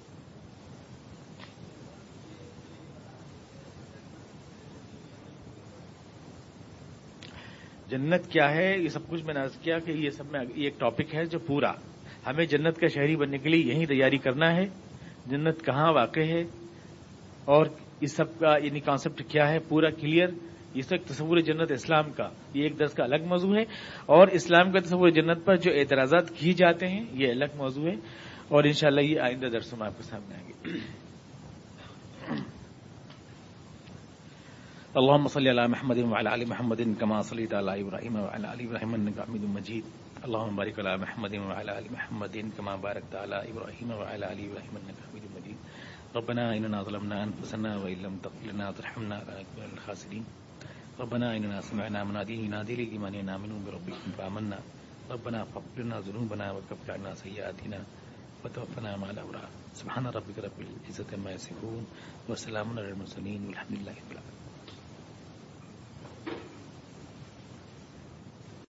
جنت کیا ہے؟ یہ سب کچھ میں نے عرض کیا کہ یہ سب میں یہ ایک ٹاپک ہے جو پورا۔ ہمیں جنت کا شہری بننے کے لیے یہی تیاری کرنا ہے۔ جنت کہاں واقع ہے؟ اور اس سب کا یعنی کانسیپٹ کیا ہے؟ پورا کلیئر اس ایک تصور جنت اسلام کا، یہ ایک درس کا الگ موضوع ہے۔ اور اسلام کا تصور جنت پر جو اعتراضات کیے جاتے ہیں، یہ الگ موضوع ہے۔ اور انشاءاللہ یہ آئندہ درسوں میں آپ کے سامنے آئیں گے۔ اللهم صل على محمد وعلى ال محمد كما صليت على ابراهيم وعلى ال ابراهيم انك حميد مجيد. اللهم بارك على محمد وعلى ال محمد كما باركت على ابراهيم وعلى ال ابراهيم انك حميد مجيد. ربنا اننا ظلمنا انفسنا وان لم تغفر لنا وترحمنا لنكن من الخاسرين. ربنا اننا سمعنا مناديا ينادي للايمان ان امنوا بربكم فامنا ربنا فاغفر لنا ذنوبنا وكفر عنا سيئاتنا وتوفنا مع الابرار سبحان ربك رب العزه عما يصفون وسلام على المرسلين والحمد لله رب العالمين.